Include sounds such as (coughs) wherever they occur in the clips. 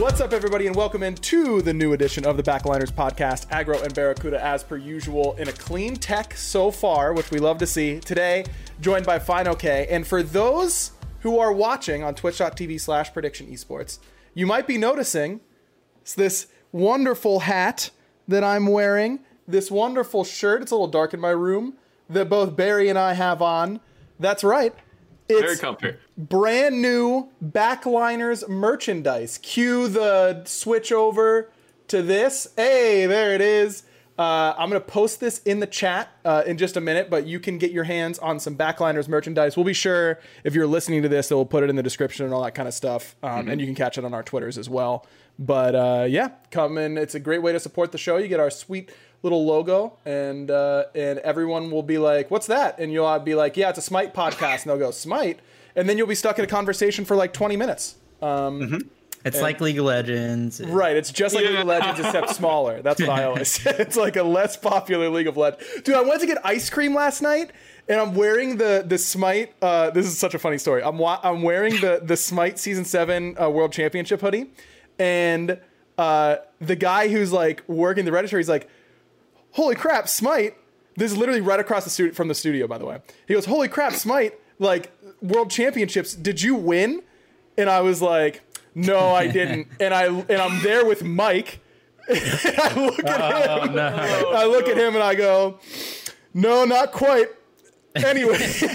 What's up, everybody, and welcome into the new edition of the Backliners podcast. Agro and Barracuda, as per usual, in a clean tech so far, which we love to see. Today, joined by Fine OK. And for those who are watching on twitch.tv slash prediction esports, you might be noticing this wonderful hat that I'm wearing, this wonderful shirt. It's a little dark in my room that both Barry and I have on. That's right. It's Very comfy. brand new backliners merchandise. Cue the switch over to this. Hey, there it is. Uh, I'm going to post this in the chat uh, in just a minute, but you can get your hands on some backliners merchandise. We'll be sure if you're listening to this that we'll put it in the description and all that kind of stuff. Um, And you can catch it on our Twitters as well. But uh, yeah, come in. It's a great way to support the show. You get our sweet little logo, and uh, and everyone will be like, "What's that?" And you'll be like, "Yeah, it's a Smite podcast." And they'll go, "Smite," and then you'll be stuck in a conversation for like 20 minutes. It's like League of Legends. Right, it's just like League of Legends except smaller. That's what I always (laughs) say. It's like a less popular League of Legends. Dude, I went to get ice cream last night, and I'm wearing the the Smite. Uh, this is such a funny story. I'm wa- I'm wearing the the Smite season seven uh, World Championship hoodie, and uh, the guy who's like working the register, he's like, "Holy crap, Smite!" This is literally right across the studio from the studio, by the way. He goes, "Holy crap, Smite! Like World Championships, did you win?" And I was like, "No, I (laughs) didn't." and I and I'm there with Mike. (laughs) I look at him. I look at him and I go, "No, not quite." Anyways, (laughs)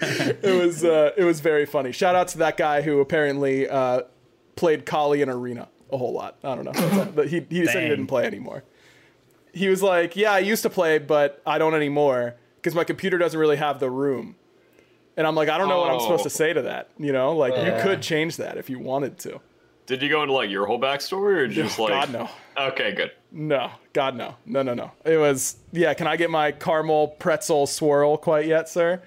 it was uh, it was very funny. Shout out to that guy who apparently uh, played Kali in Arena a whole lot. I don't know, but he he said he didn't play anymore. He was like, "Yeah, I used to play, but I don't anymore because my computer doesn't really have the room." And I'm like, I don't know what I'm supposed to Oh. say to that. You know, like you could change that if you wanted to. Did you go into like your whole backstory or just like? God no. Okay, good. No, God, no, no, no, no. It was yeah. Can I get my caramel pretzel swirl quite yet, sir?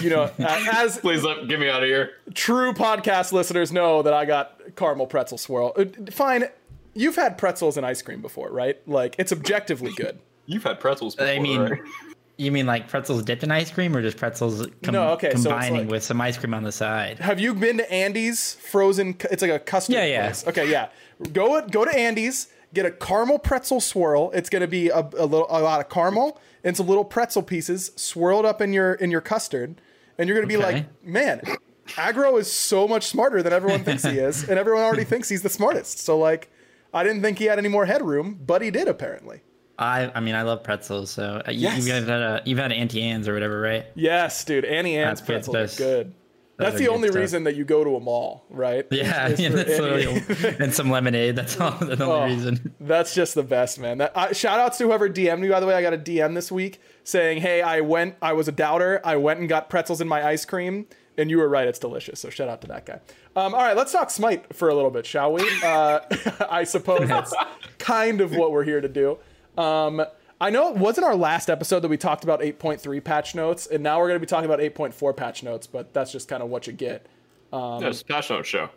You know, as (laughs) Please let get me out of here. true podcast listeners know that I got caramel pretzel swirl. Uh, Fine, you've had pretzels and ice cream before, right? Like it's objectively good. You've had pretzels before, I mean, right? you mean like pretzels dipped in ice cream, or just pretzels com- No, okay, so it's like- with some ice cream on the side? Have you been to Andy's frozen? It's like a custard Yeah, yeah. place. Okay, yeah. Go go to Andy's. Get a caramel pretzel swirl. It's gonna be a, a little a lot of caramel and some little pretzel pieces swirled up in your in your custard, and you're gonna be Okay. like, man, Agro is so much smarter than everyone thinks he is, and everyone already thinks he's the smartest. So like, I didn't think he had any more headroom, but he did apparently. I, I mean, I love pretzels. So uh, you, Yes. you've had a, you've had Auntie Anne's or whatever, right? Yes, dude. Annie Ann's That's pretzels good. That's the only stuff. reason that you go to a mall, right? Yeah, Is- (laughs) is yeah that's any- (laughs) and some lemonade. That's all. That's the only Oh, reason. That's just the best, man. That, uh, shout outs to whoever DM'd me. By the way, I got a DM this week saying, "Hey, I went. I was a doubter. I went and got pretzels in my ice cream, and you were right. It's delicious." So shout out to that guy. Um, all right, let's talk Smite for a little bit, shall we? Uh, (laughs) I suppose that's kind of what we're here to do. Um, I know it wasn't our last episode that we talked about 8.3 patch notes, and now we're going to be talking about 8.4 patch notes, but that's just kind of what you get. yeah, it's patch note show.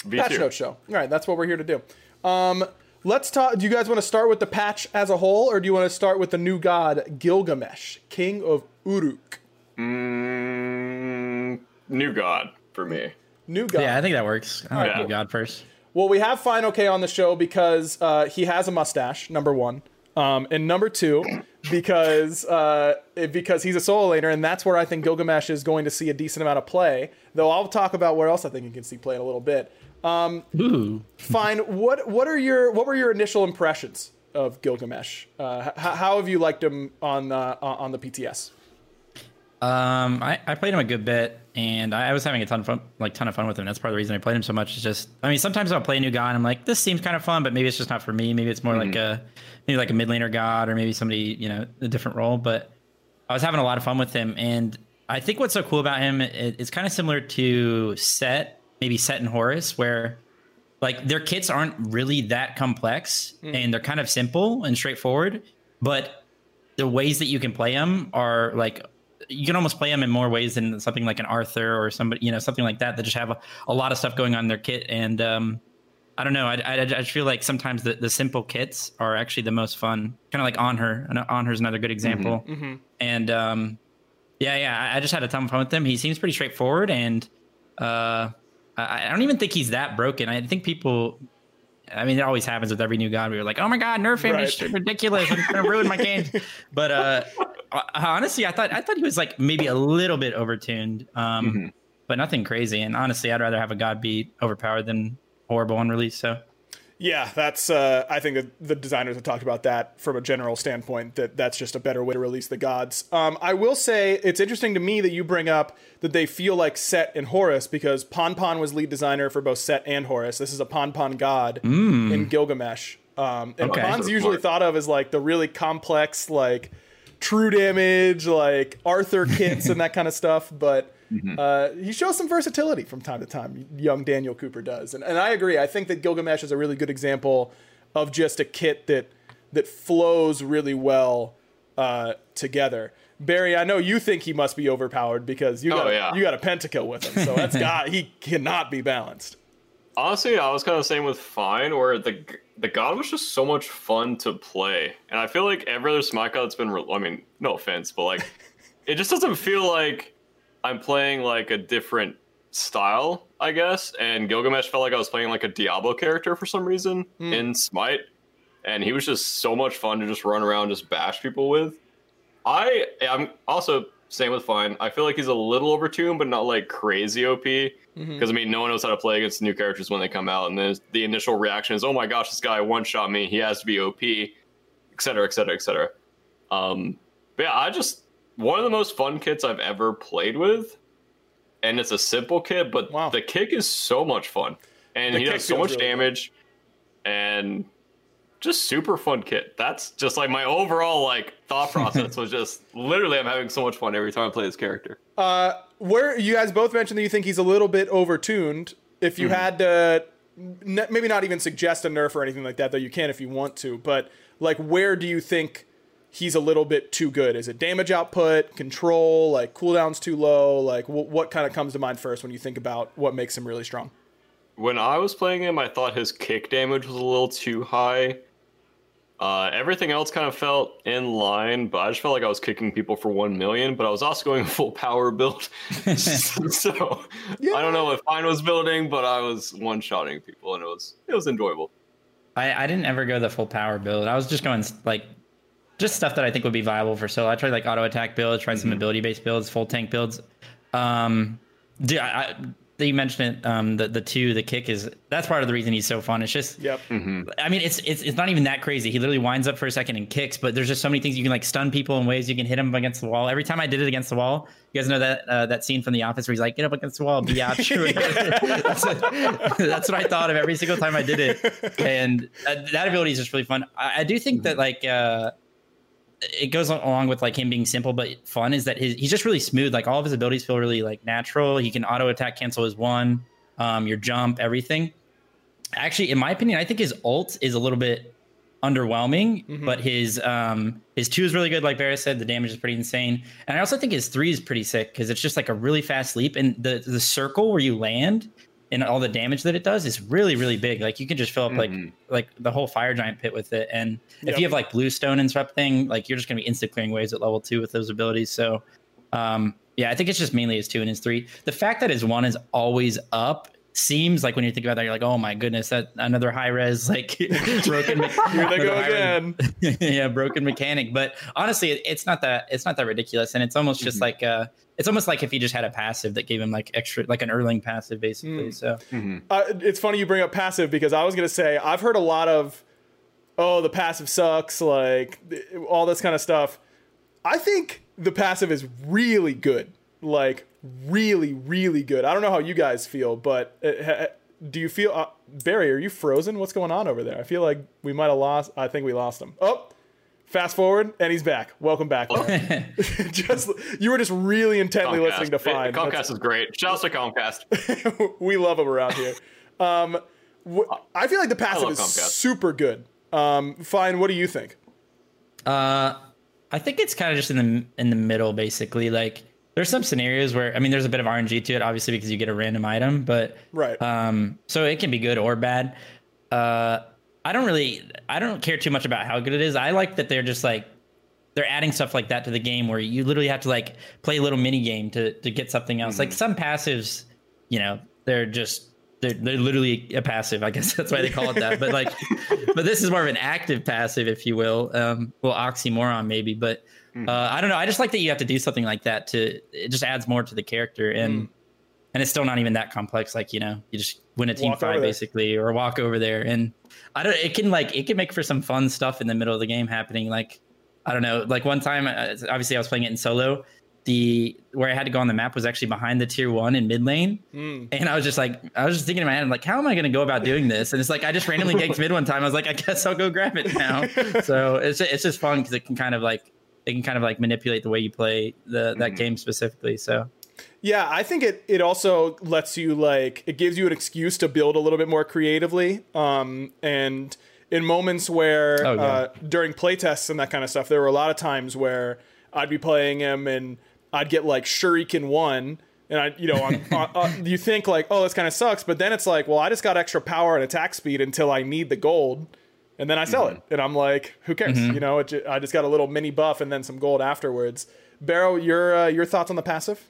V2. Patch note show. All right, that's what we're here to do. Um, let's talk. Do you guys want to start with the patch as a whole, or do you want to start with the new god Gilgamesh, king of Uruk? Mm, new god for me. New god. Yeah, I think that works. I like Yeah. you, God first. Well, we have Fine OK on the show because uh, he has a mustache. Number one, um, and number two, because uh, it- because he's a solo laner, and that's where I think Gilgamesh is going to see a decent amount of play. Though I'll talk about where else I think he can see play in a little bit. Ooh. Fine. What what are your what were your initial impressions of Gilgamesh? Uh, h- how have you liked him on uh, on the PTS? Um, I, I played him a good bit, and I, I was having a ton of fun, like ton of fun with him. That's part of the reason I played him so much. Is just, I mean, sometimes I'll play a new god, and I'm like, this seems kind of fun, but maybe it's just not for me. Maybe it's more like a maybe like a mid laner god, or maybe somebody you know a different role. But I was having a lot of fun with him, and I think what's so cool about him, it, it's kind of similar to Set, maybe Set and Horus, where like their kits aren't really that complex, and they're kind of simple and straightforward, but the ways that you can play them are like you can almost play them in more ways than something like an Arthur or somebody, you know, something like that that just have a, a lot of stuff going on in their kit. And um, I don't know, I, I, I just feel like sometimes the, the simple kits are actually the most fun. Kind of like Anhur. On Her is another good example. And um, yeah, yeah, I, I just had a ton of fun with him. He seems pretty straightforward, and uh, I, I don't even think he's that broken. I think people. I mean, it always happens with every new god. We were like, "Oh my god, nerf him! It's Right. ridiculous! I'm gonna ruin my game." (laughs) But uh, honestly, I thought I thought he was like maybe a little bit overtuned, um, but nothing crazy. And honestly, I'd rather have a god be overpowered than horrible on release. So Yeah, that's. Uh, I think that the designers have talked about that from a general standpoint. That that's just a better way to release the gods. Um, I will say it's interesting to me that you bring up that they feel like Set and Horus because Pon Pon was lead designer for both Set and Horus. This is a Pon Pon god in Gilgamesh. Um, and Okay. Pon's usually thought of as like the really complex, like true damage, like Arthur kits and that kind of stuff. But uh, he shows some versatility from time to time. Young Daniel Cooper does, and, and I agree. I think that Gilgamesh is a really good example of just a kit that that flows really well uh, together. Barry, I know you think he must be overpowered because you Oh, got yeah. you got a pentakill with him, so that's (laughs) got he cannot be balanced. Honestly, I was kind of the same with Fine, where the the god was just so much fun to play, and I feel like every other Smite god that's been, re- I mean, no offense, but like, (laughs) it just doesn't feel like I'm playing like a different style, I guess. And Gilgamesh felt like I was playing like a Diablo character for some reason in Smite, and he was just so much fun to just run around, just bash people with. I am also same with Fine. I feel like he's a little overtuned, but not like crazy OP. Because I mean, no one knows how to play against new characters when they come out, and then the initial reaction is, "Oh my gosh, this guy one shot me. He has to be OP," et cetera, et cetera, et cetera. Um, but yeah, I just one of the most fun kits I've ever played with, and it's a simple kit, but Wow. the kick is so much fun, and The he does so much really good. damage, and just super fun kit. That's just like my overall like thought (laughs) process was just literally I'm having so much fun every time I play this character. Uh, where you guys both mentioned that you think he's a little bit overtuned. If you had to, n- maybe not even suggest a nerf or anything like that, though you can if you want to. But like, where do you think he's a little bit too good? Is it damage output, control, like cooldowns too low? Like, wh- what kind of comes to mind first when you think about what makes him really strong? When I was playing him, I thought his kick damage was a little too high. Uh, everything else kind of felt in line, but I just felt like I was kicking people for one million. But I was also going (laughs) full power build, (laughs) so I don't know what Fine was building, but I was one shotting people, and it was it was enjoyable. I, I didn't ever go the full power build. I was just going like just stuff that I think would be viable for solo. I tried like auto attack builds, tried some ability based builds, full tank builds. Um, dude, I, I, you mentioned it, um, the the two, the kick is that's part of the reason he's so fun. It's just, Yep. I mean, it's it's it's not even that crazy. He literally winds up for a second and kicks, but there's just so many things you can like stun people in ways you can hit them against the wall. Every time I did it against the wall, you guys know that uh, that scene from The Office where he's like, "Get up against the wall, biatch." (laughs) (laughs) that's, that's what I thought of every single time I did it, and uh, that ability is just really fun. I, I do think that like. uh it goes along with like him being simple but fun is that his, he's just really smooth. Like all of his abilities feel really like natural. He can auto attack cancel his one um your jump everything. Actually in my opinion i think his ult is a little bit underwhelming but his um his two is really good like Barris said. The damage is pretty insane. And i also think his three is pretty sick because it's just like a really fast leap. And the the circle where you land and all the damage that it does is really really big. Like you can just fill up like like the whole fire giant pit with it. And if Yep. you have like bluestone and stuff thing like you're just gonna be instant clearing waves at level two with those abilities. So um yeah i think it's just mainly his two and his three. The fact that his one is always up seems like when you think about that you're like oh my goodness that another Hi-Rez (laughs) like broken me- (laughs) Here they go again. (laughs) yeah broken mechanic. But honestly it, it's not that it's not that ridiculous. And it's almost just like uh it's almost like if he just had a passive that gave him like extra like an Erling passive basically so. Uh, it's funny you bring up passive because I was gonna say I've heard a lot of, oh, the passive sucks, like all this kind of stuff. I think the passive is really good, like really, really good. I don't know how you guys feel, but uh, ha- do you feel uh, Barry? Are you frozen? What's going on over there? I feel like we might have lost. I think we lost him. Oh. Fast forward, and he's back. Welcome back. (laughs) Just you were just really intently Comcast. listening to Fine. Comcast That's- is great. Shouts to Comcast. (laughs) we love them around here. Um, wh- I feel like the passive is Comcast. super good. Um, fine. What do you think? Uh, I think it's kind of just in the in the middle, basically. Like there's some scenarios where I mean, there's a bit of RNG to it, obviously, because you get a random item, but Right. Um, so it can be good or bad. Uh, I don't really, I don't care too much about how good it is. I like that they're just like they're adding stuff like that to the game where you literally have to like play a little mini game to to get something else. Like some passives, you know, they're just they're, they're literally a passive. I guess (laughs) that's why they call it that. But like, (laughs) but this is more of an active passive, if you will. Um, well, oxymoron maybe, but uh, I don't know. I just like that you have to do something like that to. It just adds more to the character and. And it's still not even that complex. Like you know, you just win a team Walk fight basically, or walk over there, and I don't. It can like it can make for some fun stuff in the middle of the game happening. Like I don't know. Like one time, uh, obviously I was playing it in solo. The where I had to go on the map was actually behind the tier one in mid lane, and I was just like, I was just thinking in my head, I'm like, how am I going to go about doing this? And it's like I just randomly ganked mid one time. I was like, I guess I'll go grab it now. (laughs) so it's it's just fun because it can kind of like it can kind of like manipulate the way you play the that game specifically. So Yeah, I think it it also lets you like it gives you an excuse to build a little bit more creatively. Um, and in moments where Oh, yeah. uh, during playtests and that kind of stuff, there were a lot of times where I'd be playing him and I'd get like Shuriken one. And I, you know, on, on, on, you think like, oh, this kind of sucks, but then it's like, well, I just got extra power and attack speed until I need the gold, and then I sell it, mm-hmm. and I'm like, who cares? Mm-hmm. You know, it, I just got a little mini buff and then some gold afterwards. Barrow, your uh, your thoughts on the passive?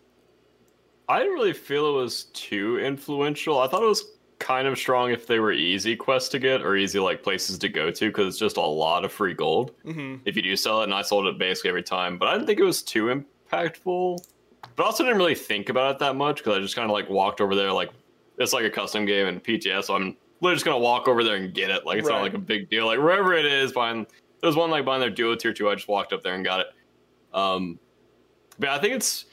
I didn't really feel it was too influential. I thought it was kind of strong if they were easy quests to get or easy like places to go to because it's just a lot of free gold mm-hmm. if you do sell it. And I sold it basically every time, but I didn't think it was too impactful. But I also didn't really think about it that much because I just kind of like walked over there like it's like a custom game in PTS. So I'm literally just gonna walk over there and get it. Like it's Right. not like a big deal. Like wherever it is, behind there's one like behind their duo tier two. I just walked up there and got it. Um, but I think it's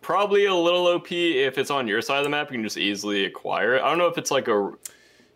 probably a little OP if it's on your side of the map. You can just easily acquire it. I don't know if it's like a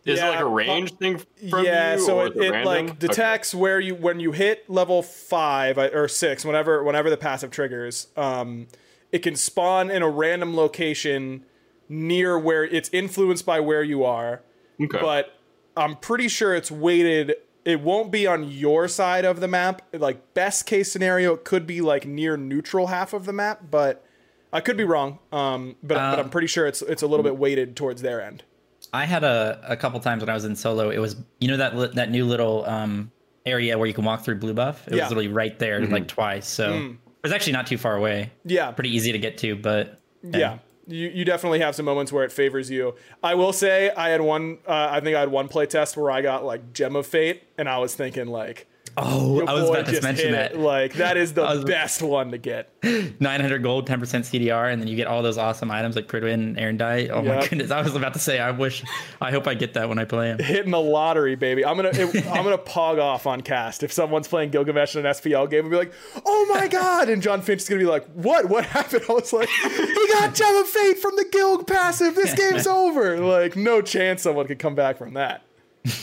is Yeah, it like a well, range thing from yeah, you, so or it, is it random? like Okay. detects where you when you hit level five uh, or six, whenever whenever the passive triggers, um, it can spawn in a random location near where it's influenced by where you are. Okay. But I'm pretty sure it's weighted. It won't be on your side of the map. Like best case scenario, it could be like near neutral half of the map, but I could be wrong. Um, but but I'm pretty sure it's it's a little bit weighted towards their end. I had a, a couple times when I was in solo. It was you know that that new little um, area where you can walk through blue buff. It Yeah. was literally right there, like twice. So it was actually not too far away. Yeah, Pretty easy to get to, but Yeah. You, you definitely have some moments where it favors you. I will say I had one. Uh, I think I had one play test where I got like Gem of Fate, and I was thinking like, Oh, I was about to mention that. it. Like that is the was- best one to get. 900 gold, 10% CDR, and then you get all those awesome items like Pridwen and Arondight. Oh my goodness. I was about to say, I wish, I hope I get that when I play him. Hitting the lottery, baby. I'm gonna it, I'm gonna pog off on cast if someone's playing Gilgamesh in an SPL game and be like, "Oh my (laughs) god!" And John Finch is gonna be like, "What? What happened?" I was like, "He got Gem of Fate from the Gilg passive. This game's (laughs) over." Like, no chance someone could come back from that.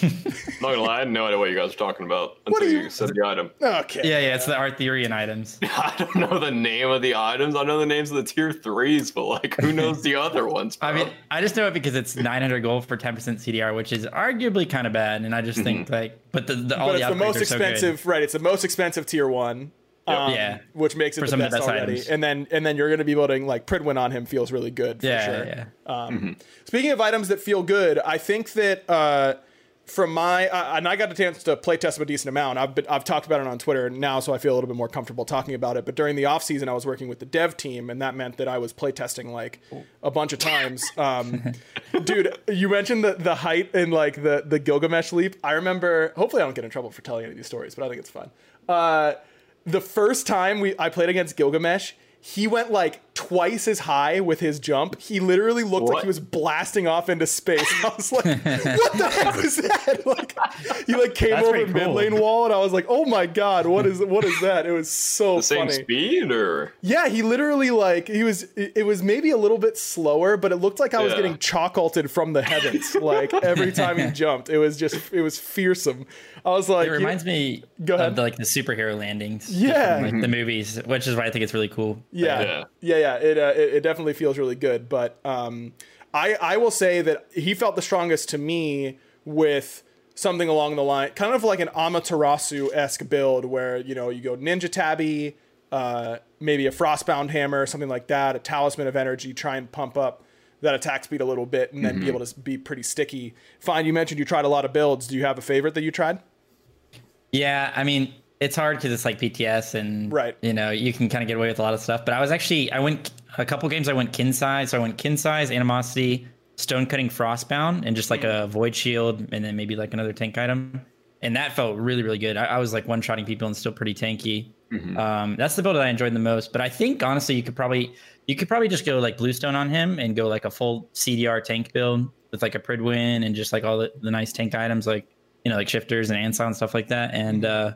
I'm (laughs) not gonna lie, I had no idea what you guys were talking about What until are you, you- said the item. Okay. Yeah, yeah, it's the Arthurian items. (laughs) I don't know the name of the items. I know the names of the tier threes, but like, who knows the other (laughs) ones? I mean, I just know it because it's 900 gold for 10% CDR, which is arguably kind of bad. And I just think like, but the, the all But the it's the most are so good. expensive, right? It's the most expensive tier one. um, Yeah. which makes it For the some of best, the best already. items. And then and then you're going to be building like Pridwen on him feels really good for Yeah, sure. yeah. Um, Speaking of items that feel good, I think that uh, from my uh, and I got a chance to play test a decent amount. I've been, I've talked about it on Twitter now, so I feel a little bit more comfortable talking about it. But during the off season, I was working with the dev team, and that meant that I was playtesting like a bunch of times. (laughs) Um, dude, you mentioned the the height and like the the Gilgamesh leap. I remember. Hopefully, I don't get in trouble for telling any of these stories, but I think it's fun. Uh, the first time we I played against Gilgamesh, he went like twice as high with his jump. He literally looked like he was blasting off into space. (laughs) I was like, (laughs) what the heck was that? (laughs) Like he like came That's over pretty mid lane wall and I was like, oh my god, what is what is that? It was so the same funny. speed or Yeah, he literally like he was. It it was maybe a little bit slower, but it looked like I was Yeah. getting chalkalted from the heavens. like every time he jumped, it was just it was fearsome. I was like, It you- reminds me Go ahead. of the, like the superhero landings. Yeah. from, like the movies, which is why I think it's really cool. Yeah, Yeah. yeah, yeah. It, uh, it it definitely feels really good. But um, I I will say that he felt the strongest to me with something along the line, kind of like an Amaterasu esque build, where you know you go Ninja Tabi, uh, maybe a Frostbound Hammer, something like that, a Talisman of Energy, try and pump up that attack speed a little bit, and then be able to be pretty sticky. Fine, you mentioned you tried a lot of builds. Do you have a favorite that you tried? Yeah, I mean, it's hard because it's like PTS and Right. you know you can kind of get away with a lot of stuff. But I was actually I went a couple games. I went Qin's Sais, so I went Qin's Sais, animosity, stone cutting, frostbound, and just like a void shield, and then maybe like another tank item. And that felt really really good. I, I was like one shotting people and still pretty tanky. Um, that's the build that I enjoyed the most. But I think honestly, you could probably you could probably just go like bluestone on him and go like a full CDR tank build with like a Pridwen and just like all the, the nice tank items like you know like shifters and Anson and stuff like that. And uh,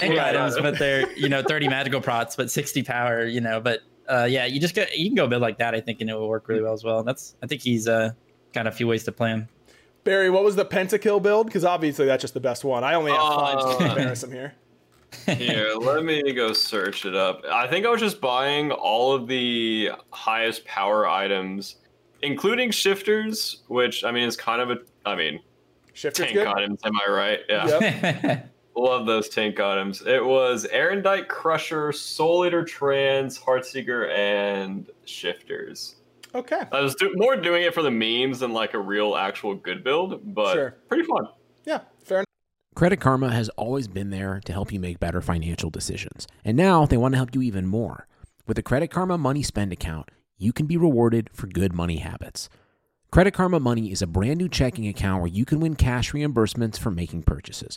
Tank Yeah, items, but they're you know 30 magical prots, but 60 power. You know, but uh, yeah, you just go you can go build like that. I think, and it will work really well as well. And that's I think he's uh got a few ways to play him. Barry, what was the pentakill build? Because obviously that's just the best one. I only have five just to Uh, embarrass him here. (laughs) Here, let me go search it up. I think I was just buying all of the highest power items, including shifters, which I mean is kind of a I mean Shifter's tank good. items. Am I right? Yeah, Yep. (laughs) love those tank items. It was Arondight Crusher, Soul Eater Trans, Heartseeker, and shifters. Okay. I was do- more doing it for the memes than like a real actual good build, but Sure. pretty fun. Yeah. Fair enough. Credit Karma has always been there to help you make better financial decisions. And now they want to help you even more. With the Credit Karma Money Spend account, you can be rewarded for good money habits. Credit Karma Money is a brand new checking account where you can win cash reimbursements for making purchases.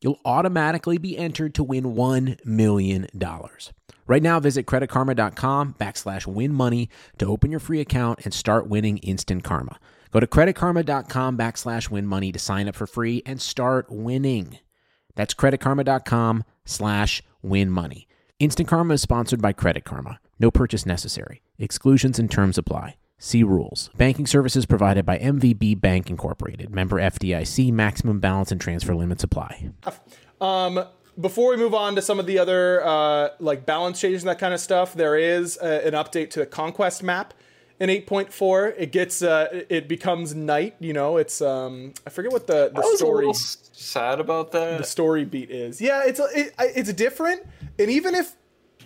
you'll automatically be entered to win $1 million. Right now, visit creditkarma.com backslash win money to open your free account and start winning instant karma. Go to creditkarma.com backslash win money to sign up for free and start winning. That's creditkarma.com slash win money. Instant Karma is sponsored by Credit Karma. No purchase necessary. Exclusions and terms apply. See rules. Banking services provided by MVB Bank Incorporated. Member FDIC. Maximum balance and transfer limits apply. Um, before we move on to some of the other uh, like balance changes and that kind of stuff, there is a, an update to the conquest map in 8.4. It gets uh, it becomes night. You know, it's um, I forget what the the I was story little sad about that. the story beat is. Yeah, it's a, it, it's different, and even if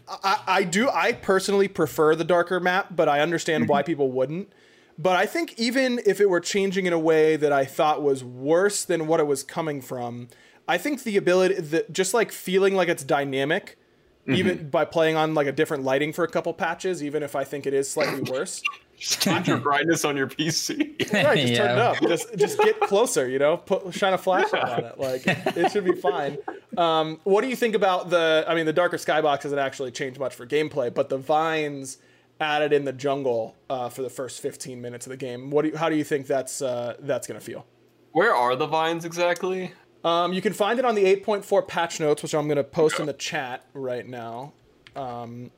I, I do, I personally prefer the darker map, but I understand why mm-hmm. people wouldn't. But I think even if it were changing in a way that I thought was worse than what it was coming from, I think the ability, the, just like feeling like it's dynamic, even mm-hmm. by playing on like a different lighting for a couple patches, even if I think it is slightly worse. Change your (laughs) brightness on your PC. Right, just turn it up. Just just get closer, you know. Put shine a flashlight on it. Like (laughs) it should be fine. Um, what do you think about the? I mean, the darker skybox hasn't actually changed much for gameplay, but the vines added in the jungle uh, for the first 15 minutes of the game. What do you, how do you think that's uh, that's gonna feel? Where are the vines exactly? Um, you can find it on the 8.4 patch notes, which I'm gonna post in the chat right now. Um,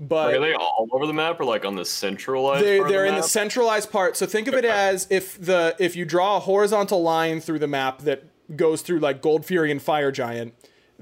but Are they all over the map or like on the centralized? they, they're in the map? centralized part so think of it as if the if you draw a horizontal line through the map that goes through like gold fury and fire giant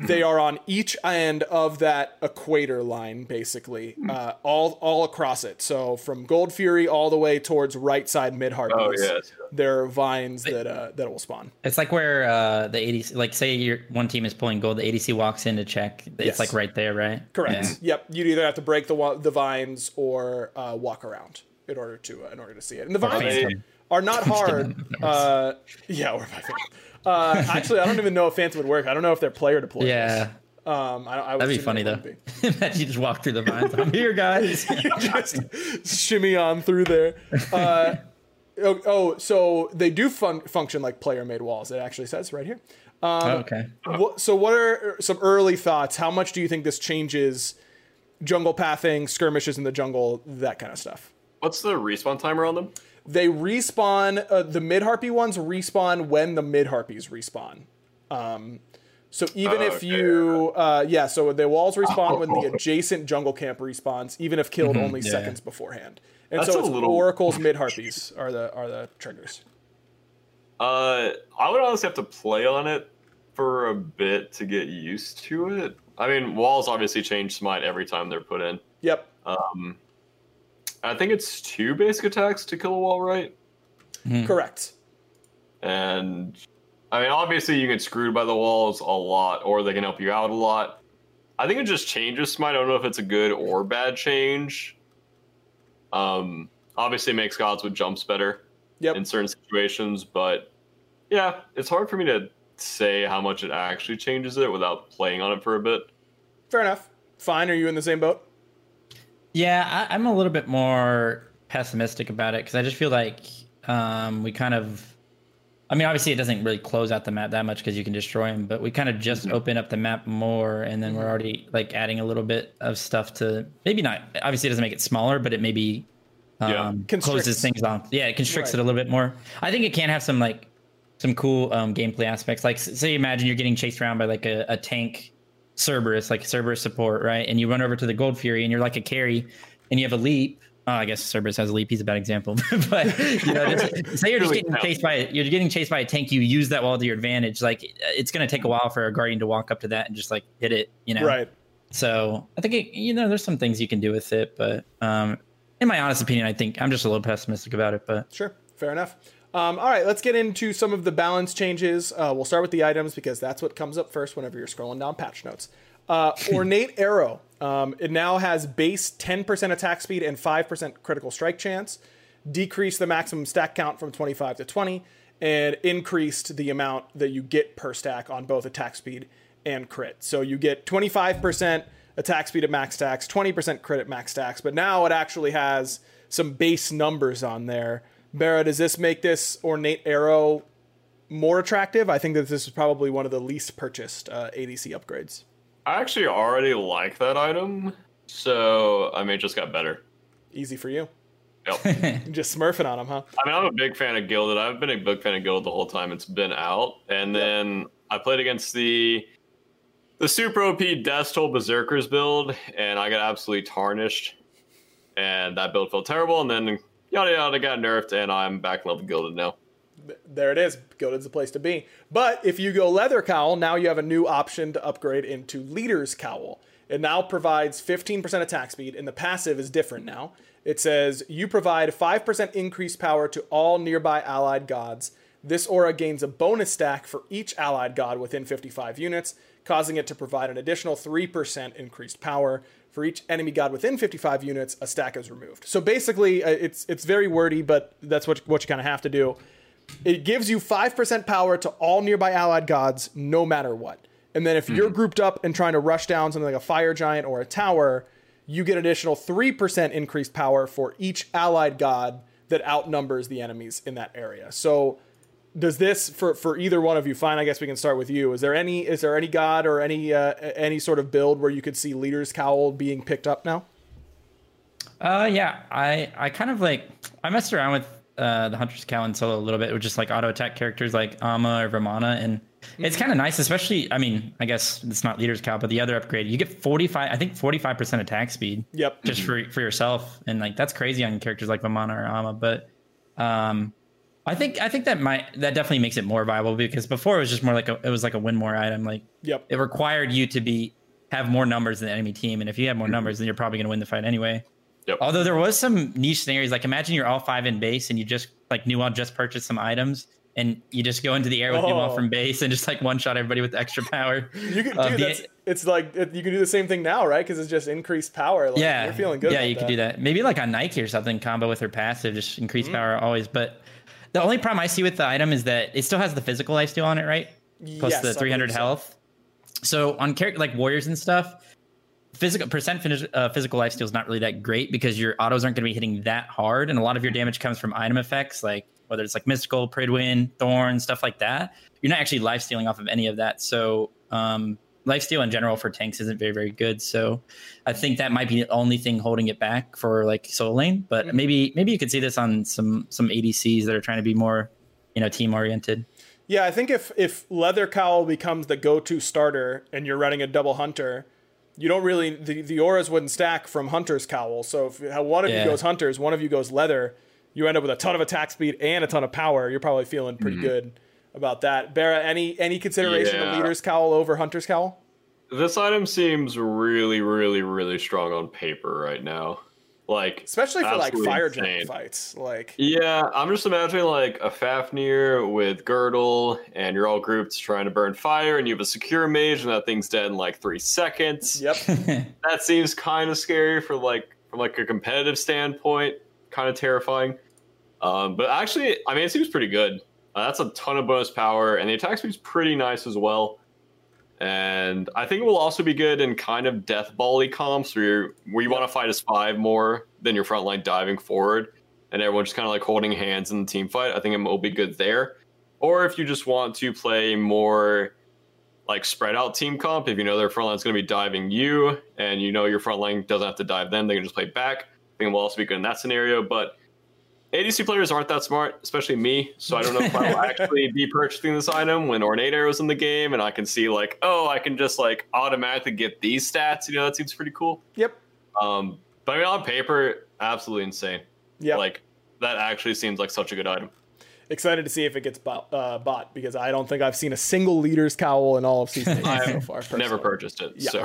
they are on each end of that equator line basically Mm. uh, all all across it so from gold fury all the way towards right side mid harpies Oh, yes. there are vines that uh, that will spawn It's like where uh, the ADC, like say your one team is pulling gold, the ADC walks in to check. It's Yes. like right there, right? correct Yeah. yep you'd either have to break the the vines or uh, walk around in order to uh, in order to see it and the vines are not (laughs) hard. Uh, yeah, or by Phantom. Uh, actually, I don't even know if Phantom would work. I don't know if they're player deployed. Yeah. Um, I, I would That'd be funny though. be. (laughs) Imagine you just walk through the vines. I'm here, guys. (laughs) just shimmy on through there. Uh, oh, oh, so they do fun- function like player-made walls. It actually says right here. Um, okay. What, so, what are some early thoughts? How much do you think this changes jungle pathing, skirmishes in the jungle, that kind of stuff? What's the respawn timer on them? They respawn. Uh, the mid harpy ones respawn when the mid harpies respawn. Um, so even if Okay. you, uh, yeah, so the walls respawn when the (laughs) adjacent jungle camp respawns, even if killed only yeah. seconds beforehand. And That's so it's little- oracles mid (laughs) harpies are the are the triggers. Uh, I would honestly have to play on it for a bit to get used to it. I mean, walls obviously change smite every time they're put in. Yep. Um, I think it's two basic attacks to kill a wall, right? Correct. And I mean, obviously, you get screwed by the walls a lot, or they can help you out a lot. I think it just changes smite. I don't know if it's a good or bad change. Um, obviously, it makes gods with jumps better Yep. in certain situations, but yeah, it's hard for me to say how much it actually changes it without playing on it for a bit. Fair enough. Fine. Are you in the same boat? Yeah, I, I'm a little bit more pessimistic about it because I just feel like um, we kind of. I mean, obviously, it doesn't really close out the map that much because you can destroy them, but we kind of just open up the map more, and then we're already like adding a little bit of stuff to maybe not. Obviously, it doesn't make it smaller, but it maybe Yeah. um, Constricts. closes things off. Yeah, it constricts Right. it a little bit more. I think it can have some like some cool um, gameplay aspects. Like, s- say, imagine you're getting chased around by like a, a tank Cerberus, like Cerberus support, right? And you run over to the Gold Fury, and you're like a carry, and you have a leap. Oh, I guess Cerberus has a leap. He's a bad example, (laughs) but you know, just, (laughs) say you're just getting chased by you're getting chased by a tank. You use that wall to your advantage. Like, it's gonna take a while for a guardian to walk up to that and just like hit it. You know, Right. so I think it, you know there's some things you can do with it, but um, in my honest opinion, I think I'm just a little pessimistic about it. But Sure, fair enough. Um, all right, let's get into some of the balance changes. Uh, we'll start with the items because that's what comes up first whenever you're scrolling down patch notes. Uh, Ornate (laughs) Arrow. Um, it now has base 10% attack speed and 5% critical strike chance. decreased the maximum stack count from 25 to 20, and increased the amount that you get per stack on both attack speed and crit. So you get 25% attack speed at max stacks, 20% crit at max stacks, but now it actually has some base numbers on there. Barra, does this make this ornate arrow more attractive? I think that this is probably one of the least purchased uh, ADC upgrades. I actually already like that item, so I mean, it just got better. Easy for you. Yep. (laughs) (laughs) Just smurfing on them, huh? I mean, I'm a big fan of Gilded. I've been a big fan of Gilded the whole time it's been out. And then I played against the the super OP Death Toll Berserkers build, and I got absolutely tarnished. And that build felt terrible. And then yada yada got nerfed, and I'm back with Gilded now. There it is. Gilded's the place to be. But if you go Leather Cowl, now you have a new option to upgrade into Leader's Cowl. It now provides 15% attack speed, and the passive is different now. It says you provide 5% increased power to all nearby allied gods. This aura gains a bonus stack for each allied god within 55 units, causing it to provide an additional 3% increased power. For each enemy god within 55 units, a stack is removed. So basically, uh, it's it's very wordy, but that's what what you kind of have to do. It gives you 5% power to all nearby allied gods, no matter what. And then if you're grouped up and trying to rush down something like a fire giant or a tower, you get additional 3% increased power for each allied god that outnumbers the enemies in that area. So does this for for either one of you fine i guess we can start with you is there any is there any god or any uh, any sort of build where you could see leader's cowl being picked up now Uh, yeah, I I kind of like I messed around with uh the Hunter's Cowl and solo a little bit with just like auto attack characters like Ama or Vamana, and it's kind of nice, especially. I mean, I guess it's not Leader's Cowl, but the other upgrade, you get forty five, I think forty five percent attack speed. Yep. Just for for yourself, and like that's crazy on characters like Vamana or Ama, but um. I think I think that might that definitely makes it more viable because before it was just more like a it was like a win more item like Yep. it required you to be have more numbers than the enemy team and if you have more numbers then you're probably going to win the fight anyway. Yep. Although there was some niche scenarios, like imagine you're all five in base and you just like Nu Wa just purchased some items and you just go into the air with Oh. Nu Wa from base and just like one shot everybody with extra power. you can Uh, the- that's, it's like it, you can do the same thing now right because it's just increased power like, yeah, you're feeling good Yeah, you could do that. Maybe like on Nike or something, combo with her passive, just increase Mm-hmm. power always. But the only problem I see with the item is that it still has the physical lifesteal on it, right? Plus Yes, the 300 believe so. health. So on character like warriors and stuff, physical percent finish, uh, physical lifesteal is not really that great because your autos aren't going to be hitting that hard, and a lot of your damage comes from item effects, like whether it's like mystical, Pridwen, thorn, stuff like that. You're not actually life stealing off of any of that. So um, lifesteal in general for tanks isn't very very good. So I think that might be the only thing holding it back for like solo lane. But maybe maybe you could see this on some some ADCs that are trying to be more you know team oriented. Yeah, I think if if Leather Cowl becomes the go-to starter and you're running a double hunter, you don't really the, the auras wouldn't stack from Hunter's Cowl. So if one of Yeah. you goes Hunters, one of you goes Leather, you end up with a ton of attack speed and a ton of power. You're probably feeling pretty Mm-hmm. good about that. Barra, any any consideration of Leader's Cowl over Hunter's Cowl? This item seems really, really, really strong on paper right now. Like, Especially for like fire giant fights. Like Yeah, I'm just imagining like a Fafnir with Girdle, and you're all grouped trying to burn fire, and you have a secure mage, and that thing's dead in like three seconds. Yep. (laughs) That seems kind of scary for like from like a competitive standpoint, kind of terrifying. Um, but actually, I mean, it seems pretty good. Uh, that's a ton of bonus power, and the attack speed's pretty nice as well. And I think it will also be good in kind of death bally comps where you're, where you want to fight as five more than your front line diving forward, and everyone's just kind of like holding hands in the team fight. I think it will be good there. Or if you just want to play more like spread out team comp, if you know their front line's going to be diving you, and you know your front line doesn't have to dive them, they can just play back. I think it will also be good in that scenario. But ADC players aren't that smart, especially me. So I don't know if I will (laughs) actually be purchasing this item when Ornate Arrow's in the game, and I can see like, oh, I can just like automatically get these stats. You know, that seems pretty cool. Yep. Um, but I mean, on paper, absolutely insane. Yeah. Like that actually seems like such a good item. Excited to see if it gets bought, uh, bought because I don't think I've seen a single Leader's Cowl in all of season (laughs) eight so far. Never purchased it. So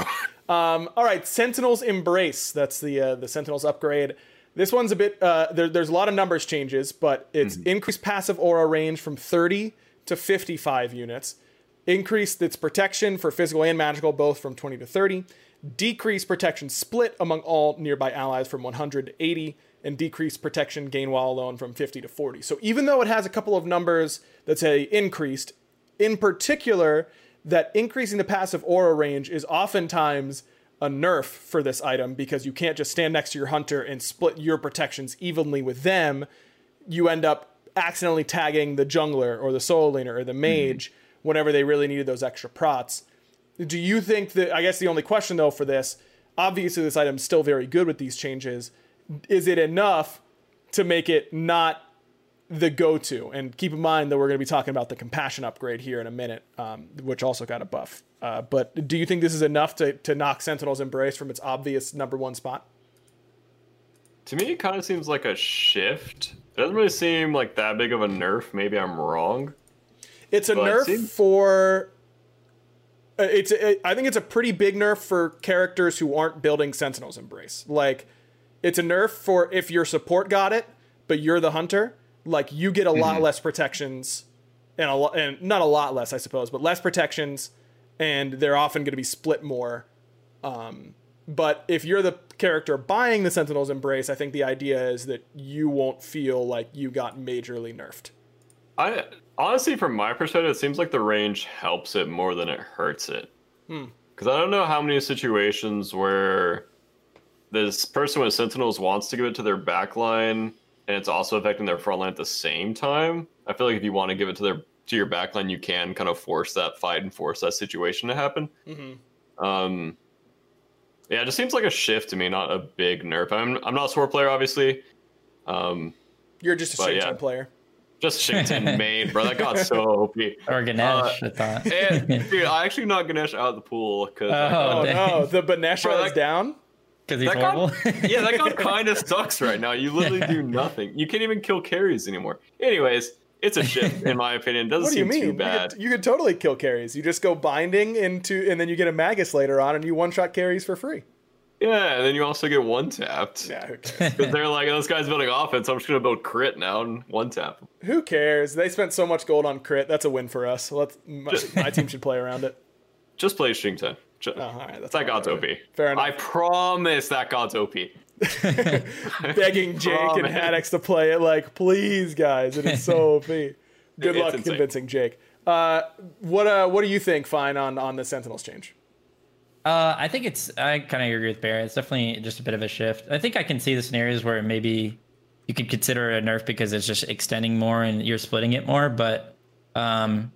Um, all right, Sentinel's Embrace. That's the uh, the Sentinel's upgrade. This one's a bit. Uh, there, there's a lot of numbers changes, but it's increased passive aura range from 30 to 55 units. Increased its protection for physical and magical, both from 20 to 30. Decreased protection split among all nearby allies from 100 to 80, and decreased protection gain while alone from 50 to 40. So even though it has a couple of numbers that say increased, in particular, that increasing the passive aura range is oftentimes a nerf for this item because you can't just stand next to your hunter and split your protections evenly with them. You end up accidentally tagging the jungler or the solo laner or the mage mm-hmm. whenever they really needed those extra prots. Do you think that? I guess the only question though for this, obviously this item's still very good with these changes. Is it enough to make it not the go-to? And keep in mind that we're going to be talking about the compassion upgrade here in a minute, um, which also got a buff. Uh, but do you think this is enough to to knock Sentinel's Embrace from its obvious number one spot? To me, it kind of seems like a shift. It doesn't really seem like that big of a nerf. Maybe I'm wrong. It's a nerf it for uh, it's a, I think it's a pretty big nerf for characters who aren't building Sentinel's Embrace. Like, it's a nerf for if your support got it, but you're the hunter. Like, you get a mm-hmm. lot less protections, and a lot, and not a lot less, I suppose, but less protections, and they're often going to be split more. Um, but if you're the character buying the Sentinel's Embrace, I think the idea is that you won't feel like you got majorly nerfed. I honestly, from my perspective, it seems like the range helps it more than it hurts it. Because hmm. I don't know how many situations where this person with Sentinels wants to give it to their backline and it's also affecting their front line at the same time. I feel like if you want to give it to their to your backline, you can kind of force that fight and force that situation to happen. Mm-hmm. Um, yeah, it just seems like a shift to me, not a big nerf. I'm I'm not a sword player, obviously. Um, You're just a Xing Tian yeah. player. Just Xing Tian (laughs) main, bro. That got so OP. (laughs) Or Ganesh, uh, I thought. and, dude, I (laughs) actually knocked Ganesh out of the pool because. Oh, oh no, the Banesha is down. Because he's horrible. God, (laughs) yeah, that guy kind of sucks right now. You literally yeah. do (laughs) nothing. You can't even kill carries anymore. Anyways, it's a shift in my opinion. It doesn't what do you seem mean? too bad. You could, you could, totally kill carries. You just go binding into, and then you get a magus later on, and you one shot carries for free. Yeah, and then you also get one tapped. Yeah. Because they're like, oh, this guy's building offense. I'm just gonna build crit now and one tap. Who cares? They spent so much gold on crit. That's a win for us. Let's my, my team should play around it. (laughs) Just play String Ten. Just, oh, all right, that's that god's OP. Fair enough. I promise that god's OP. (laughs) Begging Jake and Haddix to play it, like, please, guys, it is so (laughs) OP. Good it's luck insane. convincing Jake. Uh, what uh, what do you think, Fine, on on the Sentinels change? Uh, I think it's. I kind of agree with Barry. It's definitely just a bit of a shift. I think I can see the scenarios where maybe you could consider a nerf because it's just extending more and you're splitting it more. But um,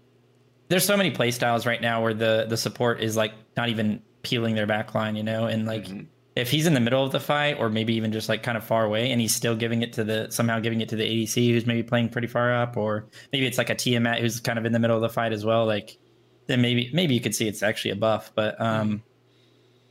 there's so many playstyles right now where the the support is like not even peeling their back line, you know, and like. Mm-hmm. If he's in the middle of the fight, or maybe even just like kind of far away, and he's still giving it to the somehow giving it to the ADC who's maybe playing pretty far up, or maybe it's like a Tiamat who's kind of in the middle of the fight as well, like then maybe maybe you could see it's actually a buff. But um,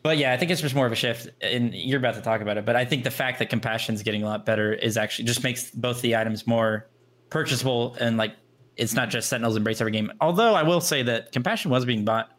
but yeah, I think it's just more of a shift, and you're about to talk about it. But I think the fact that compassion is getting a lot better is actually just makes both the items more purchasable, and like it's not just Sentinels embrace every game. Although I will say that compassion was being bought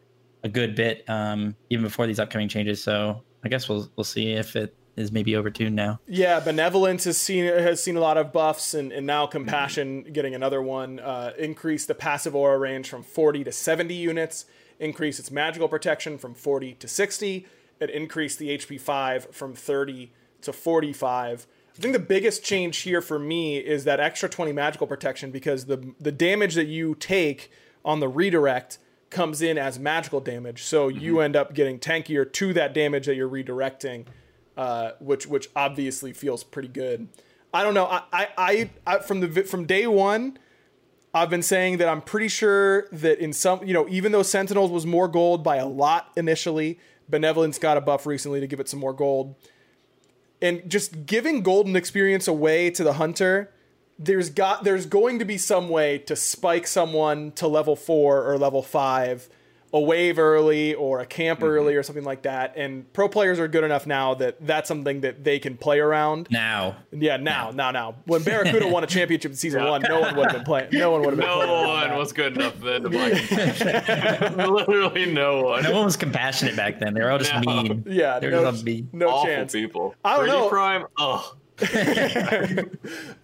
a good bit um, even before these upcoming changes. So I guess we'll we'll see if it is maybe overtuned now. Yeah, benevolence has seen has seen a lot of buffs, and, and now compassion mm-hmm. getting another one. Uh, increase the passive aura range from 40 to 70 units. Increase its magical protection from 40 to 60 it increased the HP 5 from 30 to 45. I think the biggest change here for me is that extra 20 magical protection because the the damage that you take on the redirect comes in as magical damage. So mm-hmm. you end up getting tankier to that damage that you're redirecting, uh, which which obviously feels pretty good. I don't know. I, I, I from the from day one, I've been saying that I'm pretty sure that in some you know even though Sentinels was more gold by a lot initially, Benevolence got a buff recently to give it some more gold. And just giving golden experience away to the hunter, there's got there's going to be some way to spike someone to level 4 or level 5 a wave early or a camp mm-hmm. early or something like that. And pro players are good enough now that that's something that they can play around. Now. Yeah, now, now, now. When Barracuda won a championship in (laughs) season one, no one would have been playing. No one would have been no playing. No one was good enough then to play. (laughs) (laughs) Literally no one. No one was compassionate back then. They were all just no. mean. Yeah, they were no, mean. no Awful chance. people. I don't know. Prime, ugh.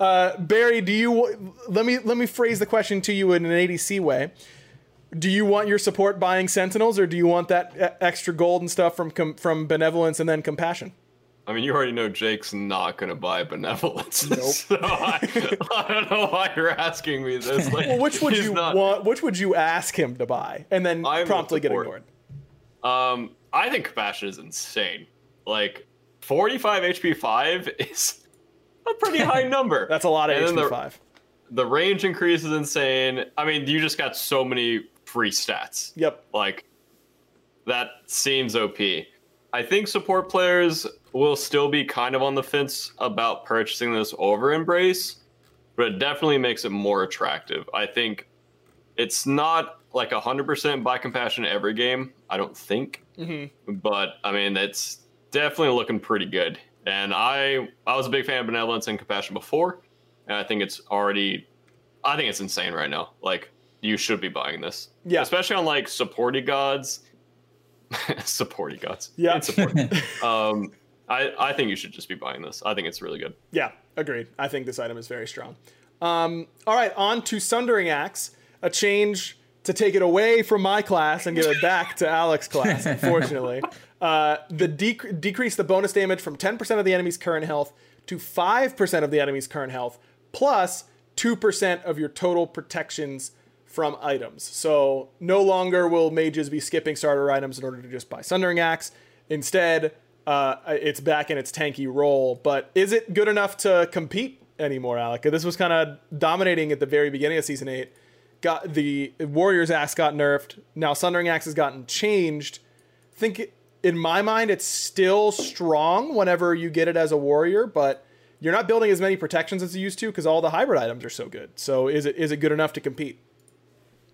uh, Barry, do you let me let me phrase the question to you in an ADC way do you want your support buying Sentinels, or do you want that extra gold and stuff from com- from Benevolence and then Compassion? I mean, you already know Jake's not going to buy Benevolence. (laughs) Nope. so I, I, don't know why you're asking me this. Like, well, which would you not, want? Which would you ask him to buy, and then I'm promptly get ignored? Um, I think Compassion is insane. Like, 45 HP five is a pretty high (laughs) number. That's a lot of HP five. The range increase is insane. I mean, you just got so many free stats. Yep. Like, that seems OP. I think support players will still be kind of on the fence about purchasing this over Embrace, but it definitely makes it more attractive. I think it's not like 100% buy compassion every game, I don't think. Mm-hmm. But I mean, it's definitely looking pretty good. And I I was a big fan of benevolence and compassion before, and I think it's already I think it's insane right now. Like you should be buying this. Yeah. Especially on like supporty gods. (laughs) supporty gods. Yeah. Support. (laughs) um I, I think you should just be buying this. I think it's really good. Yeah, agreed. I think this item is very strong. Um, all right, on to Sundering Axe, a change to take it away from my class and give it back to Alex's class, (laughs) unfortunately. Uh, the dec- decrease the bonus damage from 10% of the enemy's current health to 5% of the enemy's current health, plus 2% of your total protections from items. So no longer will mages be skipping starter items in order to just buy Sundering Axe. Instead, uh, it's back in its tanky role. But is it good enough to compete anymore, Alec? This was kind of dominating at the very beginning of season eight. Got the Warriors axe got nerfed. Now Sundering Axe has gotten changed. Think in my mind it's still strong whenever you get it as a warrior, but you're not building as many protections as you used to because all the hybrid items are so good. So is it is it good enough to compete?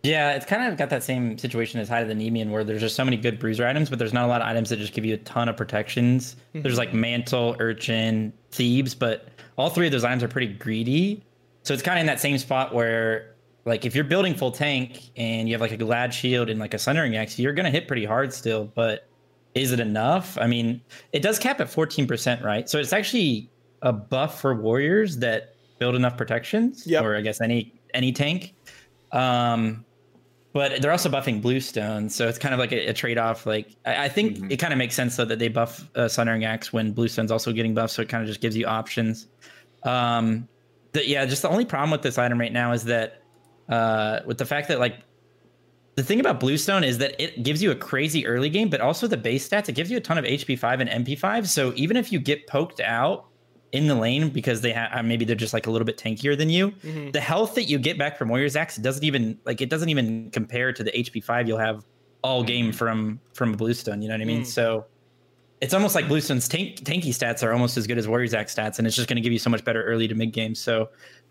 Yeah, it's kind of got that same situation as Hide of the Nemean, where there's just so many good bruiser items, but there's not a lot of items that just give you a ton of protections. Mm-hmm. There's like Mantle, Urchin, Thebes, but all three of those items are pretty greedy. So it's kind of in that same spot where, like, if you're building full tank and you have like a Glad Shield and like a Sundering Axe, you're going to hit pretty hard still, but is it enough? I mean, it does cap at 14%, right? So it's actually a buff for warriors that build enough protections, yep. or I guess any any tank. Um, but they're also buffing bluestone so it's kind of like a, a trade-off like i, I think mm-hmm. it kind of makes sense though that they buff uh, sundering axe when bluestone's also getting buffed so it kind of just gives you options um the, yeah just the only problem with this item right now is that uh with the fact that like the thing about bluestone is that it gives you a crazy early game but also the base stats it gives you a ton of hp5 and mp5 so even if you get poked out in the lane because they have uh, maybe they're just like a little bit tankier than you. Mm-hmm. The health that you get back from Warriors Axe doesn't even like it doesn't even compare to the HP five you'll have all game mm-hmm. from from Bluestone. You know what I mean? Mm. So it's almost like Bluestone's tank, tanky stats are almost as good as Warriors Axe stats, and it's just going to give you so much better early to mid game. So